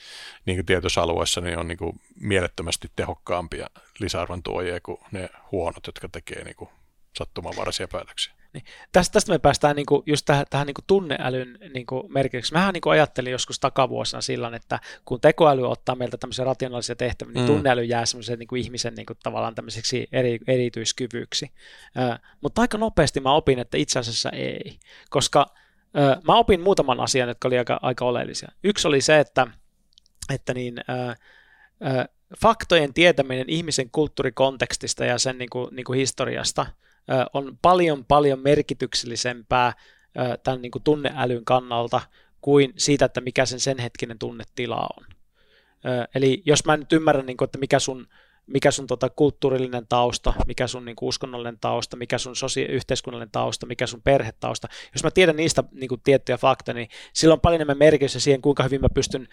niin kuin tietyissä alueissa, niin on niin kuin mielettömästi tehokkaampia lisäarvon tuojia kuin ne huonot, jotka tekee niin kuin sattumanvaraisia päätöksiä. Niin. Tästä, tästä me päästään niin kuin just tähän, tähän niin kuin tunneälyn niin kuin merkitykseen. Mähän niin kuin ajattelin joskus takavuosina silloin, että kun tekoäly ottaa meiltä tämmöisiä rationaalisia tehtäviä, niin mm. tunneäly jää semmoisen niin kuin ihmisen niin kuin tavallaan tämmöiseksi eri, erityiskyvyksi. Äh, mutta aika nopeasti mä opin, että itse asiassa ei, koska äh, mä opin muutaman asian, jotka oli aika, aika oleellisia. Yksi oli se, että, että niin, äh, äh, faktojen tietäminen ihmisen kulttuurikontekstista ja sen niin kuin, niin kuin historiasta – on paljon paljon merkityksellisempää tämän niin kuin tunneälyn kannalta kuin siitä, että mikä sen sen hetkinen tunnetila on. Eli jos mä nyt ymmärrän, niin kuin, että mikä sun mikä sun tota, kulttuurillinen tausta, mikä sun niin kuin, uskonnollinen tausta, mikä sun sosia- yhteiskunnallinen tausta, mikä sun perhetausta. Jos mä tiedän niistä niin kuin, tiettyjä faktoja, niin sillä on paljon enemmän merkitystä siihen, kuinka hyvin mä pystyn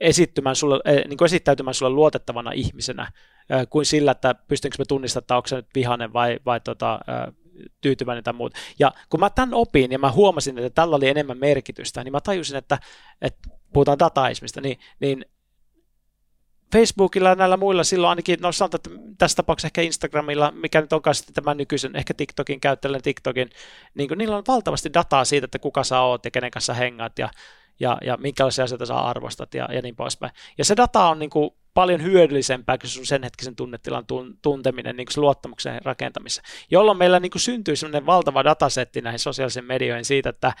esittymään sulle, eh, niin kuin esittäytymään sulle luotettavana ihmisenä, eh, kuin sillä, että pystynkö mä tunnistamaan, että onko se nyt vihainen vai, vai tota, eh, tyytyväinen tai muuta. Ja kun mä tämän opin ja mä huomasin, että tällä oli enemmän merkitystä, niin mä tajusin, että, että puhutaan dataismista, niin, niin Facebookilla ja näillä muilla silloin ainakin, no sanotaan, että tässä tapauksessa ehkä Instagramilla, mikä nyt onkaan sitten tämän nykyisen, ehkä TikTokin käyttäjän TikTokin, niin kuin niillä on valtavasti dataa siitä, että kuka sä oot ja kenen kanssa hengaat ja, ja, ja minkälaisia asioita sä arvostat ja, ja niin poispäin. Ja se data on niin kuin paljon hyödyllisempää kuin sun sen hetkisen tunnetilan tunteminen niin kuin luottamuksen rakentamisessa, jolloin meillä niin kuin syntyy sellainen valtava datasetti näihin sosiaalisiin medioihin siitä, että,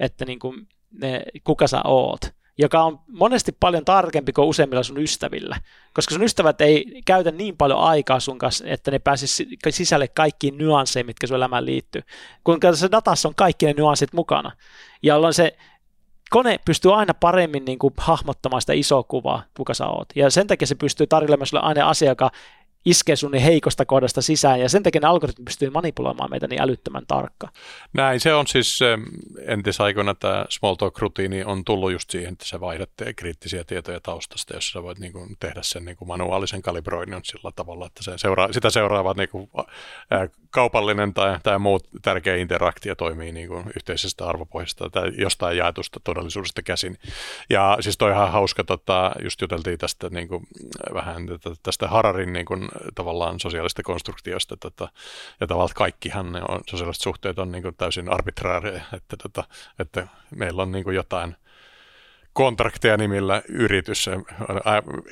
että niin kuin ne, kuka sä oot joka on monesti paljon tarkempi kuin useimmilla sun ystävillä, koska sun ystävät ei käytä niin paljon aikaa sun kanssa, että ne pääsisi sisälle kaikkiin nyansseihin, mitkä sun elämään liittyy. Kun se datassa on kaikki ne nyanssit mukana, jolloin se kone pystyy aina paremmin niin kuin, hahmottamaan sitä isoa kuvaa, kuka sä oot. Ja sen takia se pystyy tarjoamaan sulle aina asia, joka iskee sun niin heikosta kohdasta sisään, ja sen takia ne algoritmit pystyy manipuloimaan meitä niin älyttömän tarkka. Näin, se on siis entisaikoina tämä small talk-rutiini on tullut just siihen, että sä vaihdat kriittisiä tietoja taustasta, jos sä voit niin kuin, tehdä sen niin kuin manuaalisen kalibroinnin sillä tavalla, että se seuraa, sitä seuraavat niin kuin, ää, kaupallinen tai, tai muu tärkeä interaktio toimii niin kuin yhteisestä arvopohjasta tai jostain jaetusta todellisuudesta käsin. Ja siis toi ihan hauska, tota, just juteltiin tästä niin kuin, vähän tästä Hararin niin kuin, tavallaan sosiaalista konstruktiosta, tota, ja tavallaan kaikkihan ne on, sosiaaliset suhteet on niin kuin täysin arbitraaria, että, tota, että meillä on niin kuin jotain kontrakteja nimillä yritys.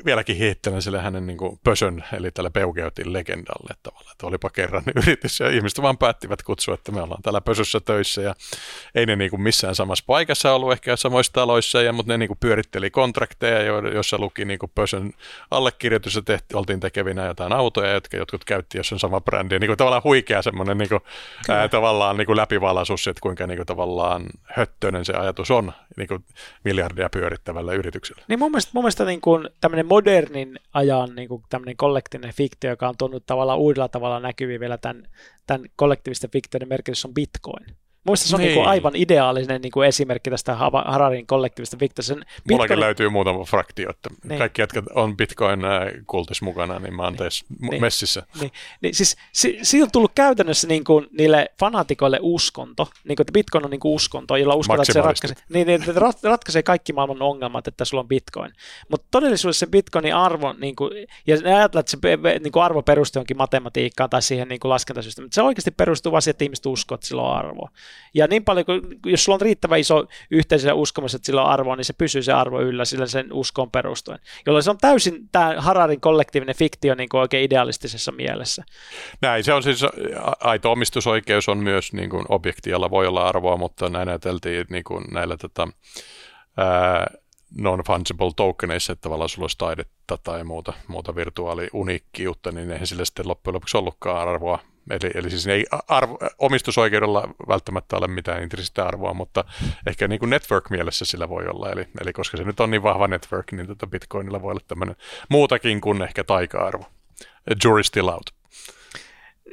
Vieläkin hiittelen sille hänen niin kuin pösön, eli tälle Peukeutin legendalle tavalla, että olipa kerran yritys ja ihmiset vaan päättivät kutsua, että me ollaan täällä pösössä töissä ja ei ne niin kuin missään samassa paikassa ollut ehkä samoissa taloissa, ja, mutta ne niin kuin pyöritteli kontrakteja, joissa luki niin kuin pösön allekirjoitus ja tehti, oltiin tekevinä jotain autoja, jotka jotkut käytti jos on sama brändi. Niin kuin tavallaan huikea semmoinen niin kuin, ää, tavallaan niin kuin läpivalaisuus, että kuinka niin kuin, tavallaan höttöinen se ajatus on niin kuin miljardia pyörittävällä yrityksellä. Niin mun mielestä, mun mielestä niin kuin tämmöinen modernin ajan niin kuin tämmöinen kollektiivinen fiktio, joka on tuonut tavallaan uudella tavalla näkyviin vielä tämän, tämän kollektiivisten fiktioiden merkitys on Bitcoin. Muista se on niin. Niin aivan ideaalinen niin kuin esimerkki tästä Hararin kollektiivista Victorsen. Bitcoin... Mullakin löytyy muutama fraktio, että niin. kaikki, jotka on Bitcoin-kultis mukana, niin mä oon niin. niin. messissä. Niin. Niin, siis si- siitä on tullut käytännössä niin kuin, niille fanatikoille uskonto, niin kuin, että Bitcoin on niin kuin uskonto, jolla uskotaan, että se ratkaisee, niin, niin, että ratkaisee kaikki maailman ongelmat, että sulla on Bitcoin. Mutta todellisuudessa se Bitcoinin arvo, niin kuin, ja ajatellaan, että se niin kuin arvo perustuu jonkin matematiikkaan tai siihen niin kuin laskentasysteemiin, mutta se oikeasti perustuu vaan siihen, että ihmiset uskoo, että sillä on arvoa. Ja niin paljon, kun, jos sulla on riittävän iso yhteisö uskomus, että sillä on arvoa, niin se pysyy se arvo yllä sillä sen uskoon perustuen. Jolloin se on täysin tämä Hararin kollektiivinen fiktio niin kuin oikein idealistisessa mielessä. Näin, se on siis, aito omistusoikeus on myös niin kuin objekti, jolla voi olla arvoa, mutta näin ajateltiin niin kuin näillä tota, ää, non-fungible tokeneissa, että tavallaan sulla olisi taidetta tai muuta, muuta virtuaaliuniikkiutta, niin eihän sille sitten loppujen lopuksi ollutkaan arvoa. Eli, eli siis ei arvo, omistusoikeudella välttämättä ole mitään intressistä arvoa, mutta ehkä niin kuin network-mielessä sillä voi olla. Eli, eli koska se nyt on niin vahva network, niin tota Bitcoinilla voi olla tämmöinen muutakin kuin ehkä taika-arvo. Jury still out.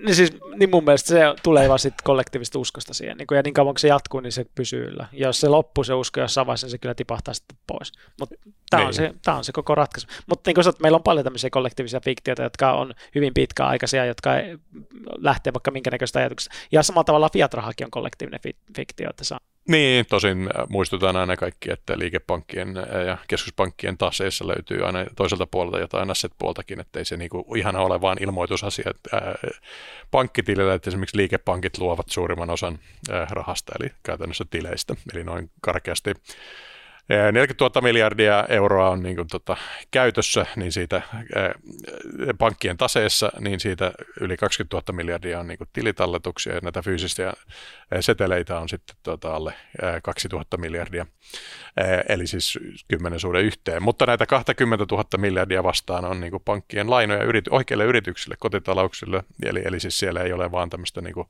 Niin, siis, niin mun mielestä se tulee vaan sitten kollektiivista uskosta siihen. Niin kun, ja niin kauan kun se jatkuu, niin se pysyy yllä. Ja jos se loppuu se usko jossain vaiheessa, niin se kyllä tipahtaa sitten pois. Mutta tämä on, niin. se, on se koko ratkaisu. Mutta niin kuin sanot, meillä on paljon tämmöisiä kollektiivisia fiktioita, jotka on hyvin pitkäaikaisia, jotka lähtee vaikka minkä näköistä ajatuksesta. Ja samalla tavalla fiat-rahakin on kollektiivinen fiktio, että saa niin, tosin äh, muistutan aina kaikki, että liikepankkien äh, ja keskuspankkien taseissa löytyy aina toiselta puolelta jotain asset-puoltakin, ettei se niinku ihan ole vain ilmoitusasia äh, pankkitilillä, että esimerkiksi liikepankit luovat suurimman osan rahasta, eli käytännössä tileistä, eli noin karkeasti. Ää, 40 000 miljardia euroa on niin kuin, tota, käytössä, niin siitä pankkien taseessa, niin siitä yli 20 000 miljardia on niin kuin, tilitalletuksia ja näitä fyysisiä seteleitä on sitten tota, alle ää, 2000 miljardia, eli siis 10 suhde yhteen. Mutta näitä 20 000 miljardia vastaan on niin kuin, pankkien lainoja yrity- oikeille yrityksille, kotitalouksille, eli, eli siis siellä ei ole vaan tämmöistä niin kuin,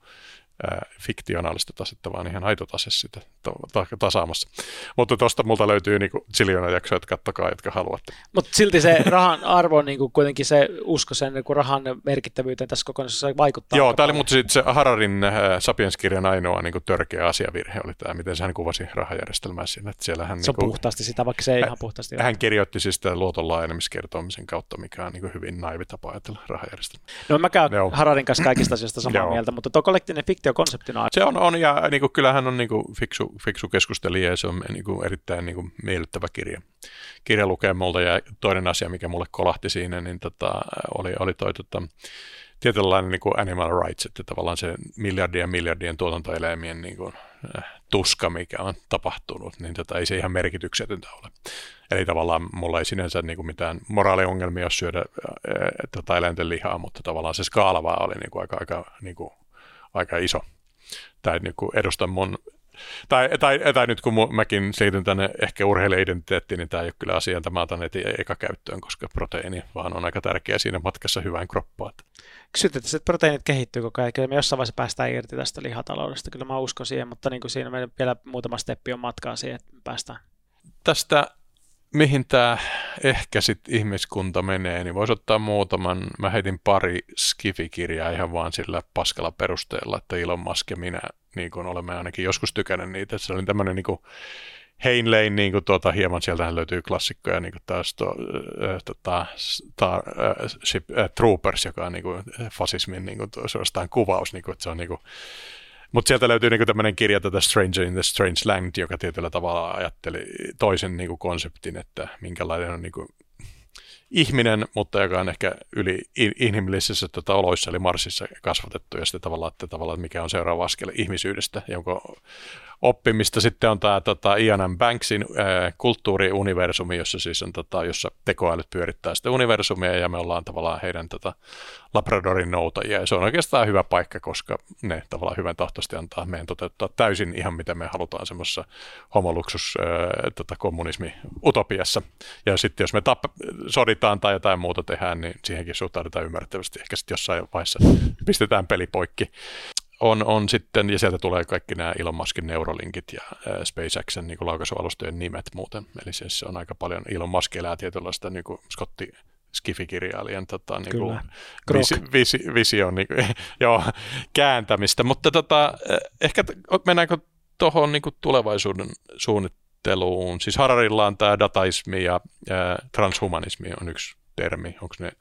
ää, fiktionaalista tasetta, vaan ihan aito tase sitä ta- tasaamassa. Mutta tuosta multa löytyy niinku ziljoona jaksoja, että kattokaa, jotka haluatte. Mutta silti se rahan arvo niinku kuitenkin se usko sen niinku rahan merkittävyyteen tässä kokonaisuudessa vaikuttaa. Joo, tämä oli mutta sit se Hararin äh, Sapiens-kirjan ainoa niinku törkeä asiavirhe oli tämä, miten hän kuvasi rahajärjestelmää siinä. Että siellä hän, Se on niinku, puhtaasti sitä, vaikka se ei ihan puhtaasti ole. hän kirjoitti siis sitä luoton laajenemiskertomisen kautta, mikä on niinku hyvin naivi tapa ajatella rahajärjestelmää. No mä käyn. Hararin kanssa kaikista asioista samaa Joo. mieltä, mutta tuo kollektiivinen fiktio konseptina on Se on, on ja niin kuin, kyllähän on niin kuin, fiksu, fiksu keskustelija ja se on niin kuin, erittäin niin kuin, miellyttävä kirja. Kirja lukee multa ja toinen asia, mikä mulle kolahti siinä, niin tota, oli, oli toi tota, tietynlainen niin kuin animal rights, että tavallaan se miljardien ja miljardien tuotantoeläimien niin kuin, äh, tuska, mikä on tapahtunut, niin tota, ei se ihan merkityksetöntä ole. Eli tavallaan mulla ei sinänsä niin kuin mitään moraaliongelmia, syödä äh, tota eläinten lihaa, mutta tavallaan se skaala vaan oli niin kuin aika, aika, niin kuin, aika iso. Tai niin kuin edustan mun tai, tai, tai nyt kun mäkin siirtyn tänne ehkä urheilijaidentiteettiin, niin tämä ei ole kyllä asia, jota mä otan heti eka käyttöön, koska proteiini vaan on aika tärkeä siinä matkassa hyvään kroppaan. että proteiinit kehittyy koko ajan. Kyllä me jossain vaiheessa päästään irti tästä lihataloudesta. Kyllä mä uskon siihen, mutta niin kuin siinä meillä vielä muutama steppi on matkaa siihen, että me päästään. Tästä, mihin tämä ehkä sitten ihmiskunta menee, niin voisi ottaa muutaman, mä heitin pari skifikirjaa ihan vaan sillä paskalla perusteella, että Elon Musk ja minä niin kun olemme ainakin joskus tykännyt niitä. Se oli tämmöinen niin kuin Heinlein, niin kuin tuota, hieman sieltähän löytyy klassikkoja, niin kuin taas tuo, äh, tota, Star, äh, Ship, äh, Troopers, joka on niin kuin, fasismin niin kuin, suorastaan kuvaus, niin kuin, että se on niin kuin, mutta sieltä löytyy niin tämmöinen kirja tätä Stranger in the Strange Land, joka tietyllä tavalla ajatteli toisen niin kuin, konseptin, että minkälainen on niin kuin, ihminen, mutta joka on ehkä yli in- inhimillisissä tota, oloissa, eli Marsissa kasvatettu, ja sitten tavallaan, että tavallaan, mikä on seuraava askel ihmisyydestä, jonka oppimista sitten on tämä tota, Ian. Banksin ää, kulttuuriuniversumi, jossa siis on, tota, jossa tekoälyt pyörittää sitä universumia, ja me ollaan tavallaan heidän tota, Labradorin noutajia, ja se on oikeastaan hyvä paikka, koska ne tavallaan hyvän tahtoisesti antaa meidän toteuttaa täysin ihan mitä me halutaan semmoisessa homoluksus ää, tota, kommunismi utopiassa. Ja sitten jos me tap- soditaan tai jotain muuta tehdään, niin siihenkin suhtaudutaan ymmärrettävästi. Ehkä sitten jossain vaiheessa pistetään peli poikki. On, on sitten, ja sieltä tulee kaikki nämä Elon Muskin neurolinkit ja äh, SpaceXen niin laukaisualustojen nimet muuten. Eli siis se on aika paljon, Elon Musk elää tietynlaista niin kuin Scotti Skifi-kirjailijan tota, niin kuin, visi, visi, vision niin kuin, joo, kääntämistä. Mutta tota, ehkä mennäänkö tuohon niin tulevaisuuden suunnitteluun? Siis Hararilla on tämä dataismi ja äh, transhumanismi on yksi termi. Onko ne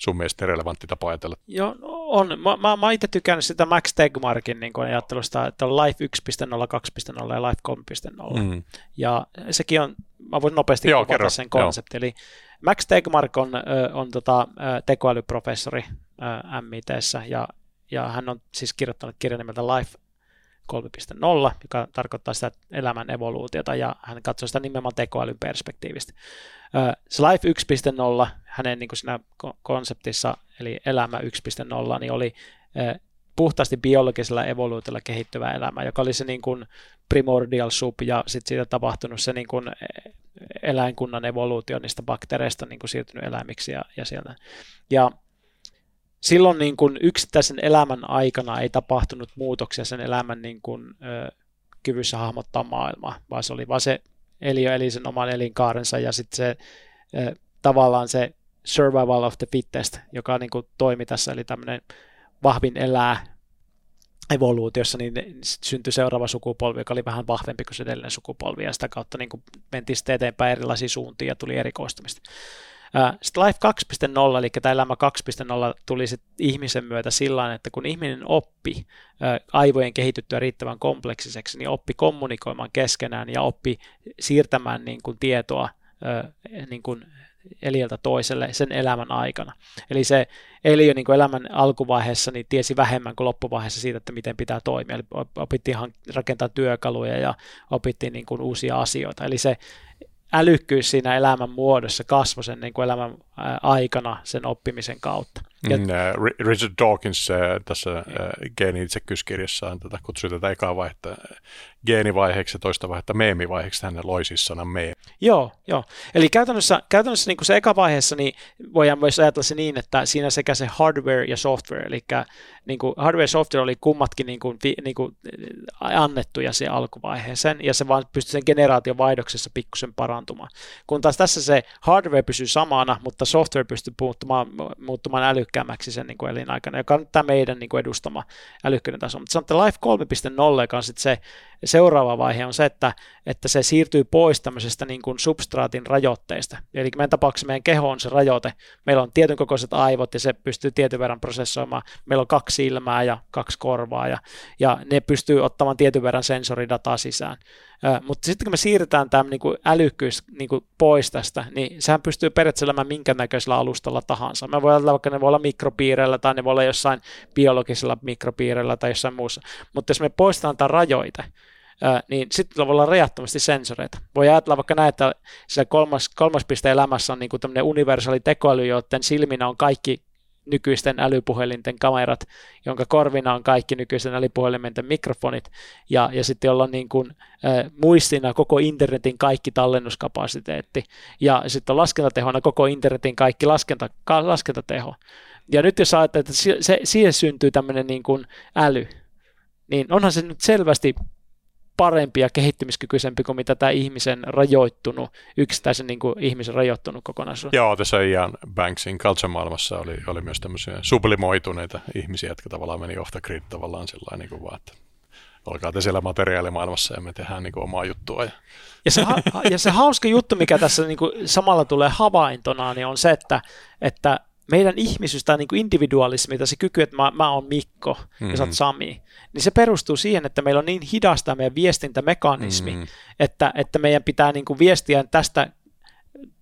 sun mielestä relevantti tapa ajatella? Joo, no on. Mä, mä, mä itse tykännyt sitä Max Tegmarkin niin ajattelusta, että on Life 1.0, 2.0 ja Life 3.0. Mm. Ja sekin on, mä voin nopeasti Joo, kuvata kerro. sen konsepti. Eli Max Tegmark on, on tota, tekoälyprofessori MITssä ja, ja hän on siis kirjoittanut kirjan nimeltä Life 3.0, joka tarkoittaa sitä elämän evoluutiota, ja hän katsoo sitä nimenomaan tekoälyn perspektiivistä. Se Life 1.0, hänen niin kuin siinä ko- konseptissa, eli elämä 1.0, niin oli puhtaasti biologisella evoluutiolla kehittyvä elämä, joka oli se niin kuin primordial soup, ja sitten siitä tapahtunut se niin kuin eläinkunnan evoluutio niistä bakteereista niin kuin siirtynyt eläimiksi ja, ja sieltä. Ja silloin niin kuin yksittäisen elämän aikana ei tapahtunut muutoksia sen elämän niin kuin, ö, kyvyssä hahmottaa maailmaa, vaan se oli vaan se eliö eli sen oman elinkaarensa ja sitten se ö, tavallaan se survival of the fittest, joka niin kuin toimi tässä, eli tämmöinen vahvin elää evoluutiossa, niin syntyi seuraava sukupolvi, joka oli vähän vahvempi kuin se edellinen sukupolvi, ja sitä kautta niin kuin mentiin sitten eteenpäin erilaisiin suuntiin ja tuli erikoistumista. Sitten Life 2.0, eli tämä elämä 2.0 tuli sitten ihmisen myötä sillä että kun ihminen oppi aivojen kehittyttyä riittävän kompleksiseksi, niin oppi kommunikoimaan keskenään ja oppi siirtämään niin kuin tietoa niin kuin eliöltä toiselle sen elämän aikana. Eli se eliö niin elämän alkuvaiheessa niin tiesi vähemmän kuin loppuvaiheessa siitä, että miten pitää toimia. Eli opittiin rakentaa työkaluja ja opittiin niin kuin uusia asioita. Eli se älykkyys siinä elämän muodossa kasvoi sen niin kuin elämän aikana sen oppimisen kautta. Ja, mm, Richard Dawkins tässä geeni itsekyyskirjassaan tätä kutsui tätä ekaa vaihetta geenivaiheeksi ja toista vaihetta meemivaiheeksi. Hän loi siis sanan meemi. Joo, joo. Eli käytännössä, käytännössä niin kuin se eka vaiheessa niin voidaan myös ajatella se niin, että siinä sekä se hardware ja software, eli niin kuin hardware ja software oli kummatkin niin kuin, niin kuin annettuja siihen alkuvaiheeseen, ja se vaan pystyi sen generaation vaihdoksessa pikkusen parantumaan. Kun taas tässä se hardware pysyy samana, mutta software pystyy muuttumaan, muuttumaan älykkäämmäksi sen niin kuin elinaikana, joka on tämä meidän niin kuin edustama älykkyyden taso. Mutta sanotaan, Life 3.0, joka on sitten se seuraava vaihe on se, että, että se siirtyy pois tämmöisestä niin kuin substraatin rajoitteista. Eli meidän tapauksessa meidän keho on se rajoite. Meillä on tietyn kokoiset aivot ja se pystyy tietyn verran prosessoimaan. Meillä on kaksi silmää ja kaksi korvaa ja, ja ne pystyy ottamaan tietyn verran sensoridataa sisään. Mutta sitten kun me siirretään tämä niin älykkyys niin kuin pois tästä, niin sehän pystyy periaatteessa minkä näköisellä alustalla tahansa. Me voi olla vaikka ne voi olla mikropiireillä tai ne voi olla jossain biologisella mikropiireillä tai jossain muussa. Mutta jos me poistetaan tämä rajoite, niin sitten voi olla rajattomasti sensoreita. Voi ajatella vaikka näin, että se kolmas, kolmas piste elämässä on niin kuin tämmöinen universaali tekoäly, joten silminä on kaikki nykyisten älypuhelinten kamerat, jonka korvina on kaikki nykyisten älypuhelinten mikrofonit, ja, ja sitten olla niin kuin, äh, muistina koko internetin kaikki tallennuskapasiteetti, ja sitten on laskentatehona koko internetin kaikki laskenta, laskentateho. Ja nyt jos ajattelee, että se, siihen syntyy tämmöinen niin kuin äly, niin onhan se nyt selvästi parempi ja kehittymiskykyisempi kuin mitä tämä ihmisen rajoittunut, yksittäisen niin kuin ihmisen rajoittunut kokonaisuus. Joo, tässä Ian Banksin culture-maailmassa oli, oli myös tämmöisiä sublimoituneita ihmisiä, jotka tavallaan meni off the grid tavallaan sillä niin kuin vaan, että olkaa te siellä materiaalimaailmassa ja me tehdään niin kuin omaa juttua. Ja, ja, se, ja se hauska juttu, mikä tässä niin kuin samalla tulee havaintona, niin on se, että, että meidän ihmisyys tai niin kuin individualismi, tai se kyky, että mä, mä oon Mikko mm-hmm. ja sä oot mm-hmm. Sami, niin se perustuu siihen, että meillä on niin hidasta meidän viestintämekanismi, mm-hmm. että, että meidän pitää niin kuin viestiä tästä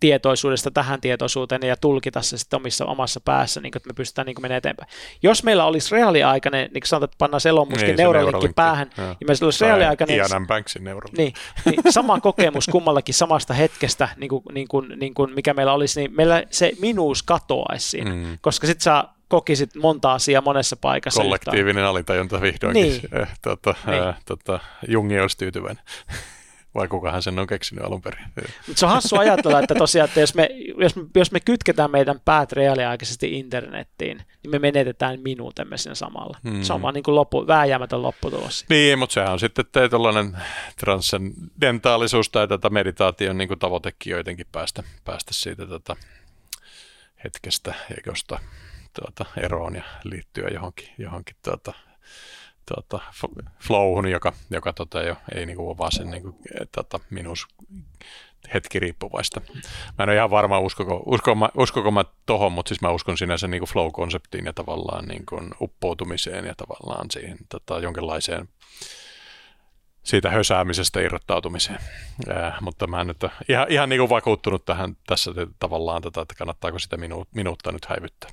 tietoisuudesta tähän tietoisuuteen ja tulkita se sitten omissa, omassa päässä, niin että me pystytään niin menemään eteenpäin. Jos meillä olisi reaaliaikainen, niin kuin sanotaan, että pannaan selonmuskin niin, neuralinkki päähän, ja. niin meillä olisi reaaliaikainen... Ian Banksin niin, niin, sama kokemus kummallakin samasta hetkestä, niin kuin, niin kuin, niin kuin mikä meillä olisi, niin meillä se minuus katoaisi siinä, mm. koska sitten saa kokisit monta asiaa monessa paikassa. Kollektiivinen yhtään. alitajunta vihdoinkin. Niin. Eh, tota, niin. Äh, tota, Jungi olisi tyytyväinen. Vai kukahan sen on keksinyt alun perin? Mutta se on hassu ajatella, että tosiaan, että jos me, jos me, jos me kytketään meidän päät reaaliaikaisesti internettiin, niin me menetetään minuutemme sen samalla. Hmm. Se on vaan niin kuin loppu, vääjäämätön lopputulos. Niin, mutta sehän on sitten tällainen transcendentaalisuus tai tätä meditaation niin kuin tavoitekin jotenkin päästä, päästä siitä tätä hetkestä ja josta tuota, eroon ja liittyä johonkin, johonkin tuota, tuota, flowhun, joka, joka tota, jo, ei niinku ole vaan sen niinku, tota, minus hetki riippuvaista. Mä en ole ihan varma, uskoko, uskoko, mä, uskoko mä tohon, mutta siis mä uskon sinänsä niin kuin flow-konseptiin ja tavallaan niin kuin uppoutumiseen ja tavallaan siihen tota, jonkinlaiseen siitä hösäämisestä irrottautumiseen. Ää, mutta mä en nyt ole ihan, ihan niin kuin vakuuttunut tähän tässä tavallaan, tätä, että kannattaako sitä minu, minuutta nyt häivyttää.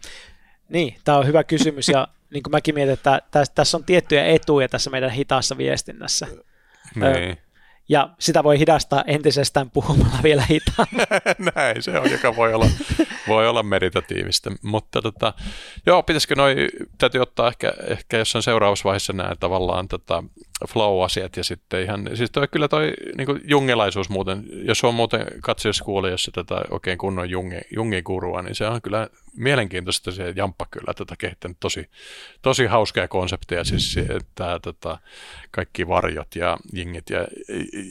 Niin, tämä on hyvä kysymys ja niin kuin mäkin mietin, että tässä, tässä on tiettyjä etuja tässä meidän hitaassa viestinnässä. Niin. Ja sitä voi hidastaa entisestään puhumalla vielä hitaammin. Näin se on, joka voi olla, voi olla meditatiivista. Mutta tota, joo, pitäisikö noi, täytyy ottaa ehkä, ehkä jossain seuraavassa vaiheessa nämä tavallaan tota, flow-asiat ja sitten ihan, siis toi, kyllä toi niin jungelaisuus muuten, jos on muuten katsojassa kuulijassa tätä oikein kunnon jungi, jungigurua, niin se on kyllä mielenkiintoista se Jamppa kyllä tätä kehittänyt. Tosi, tosi hauskaa konsepteja, siis että tota, kaikki varjot ja jingit ja,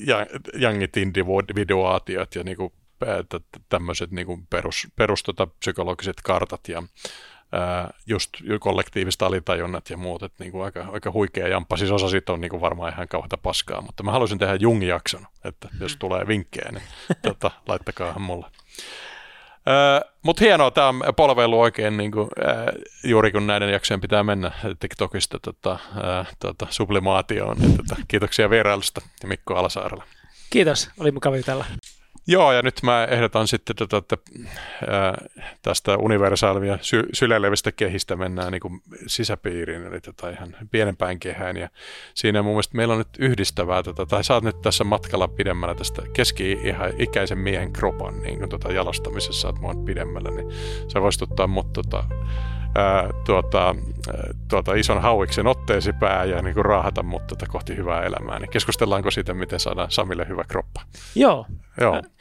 ja jangit individuaatiot ja niinku, tämmöiset niinku perus, perus tota, psykologiset kartat ja just kollektiiviset alitajunnat ja muut, että niinku aika, aika huikea jamppa. Siis osa siitä on niinku varmaan ihan kauheata paskaa, mutta mä haluaisin tehdä Jung-jakson, että jos mm. tulee vinkkejä, niin tota, laittakaa mulle. Mutta hienoa, tämä on polveilu oikein niin kuin, äh, juuri kun näiden jaksojen pitää mennä TikTokista tota, äh, tota, sublimaatioon. Ja, tota, kiitoksia vierailusta ja Mikko Alasaarella. Kiitos, oli mukava jutella. Joo, ja nyt mä ehdotan sitten, tätä, että ää, tästä universaalia sy- sylelevistä kehistä mennään niin kuin sisäpiiriin, eli tätä ihan pienempään kehään. Ja siinä mun mielestä meillä on nyt yhdistävää, tätä, tai sä oot nyt tässä matkalla pidemmällä tästä keski-ikäisen miehen kropan niin kuin tota jalostamisessa, että mä oon pidemmällä, niin sä voisit ottaa mut tota, ää, tuota, tuota, ison hauiksen otteesi pää ja niin kuin raahata mut tota kohti hyvää elämää. Niin keskustellaanko siitä, miten saadaan Samille hyvä kroppa? Joo. Joo.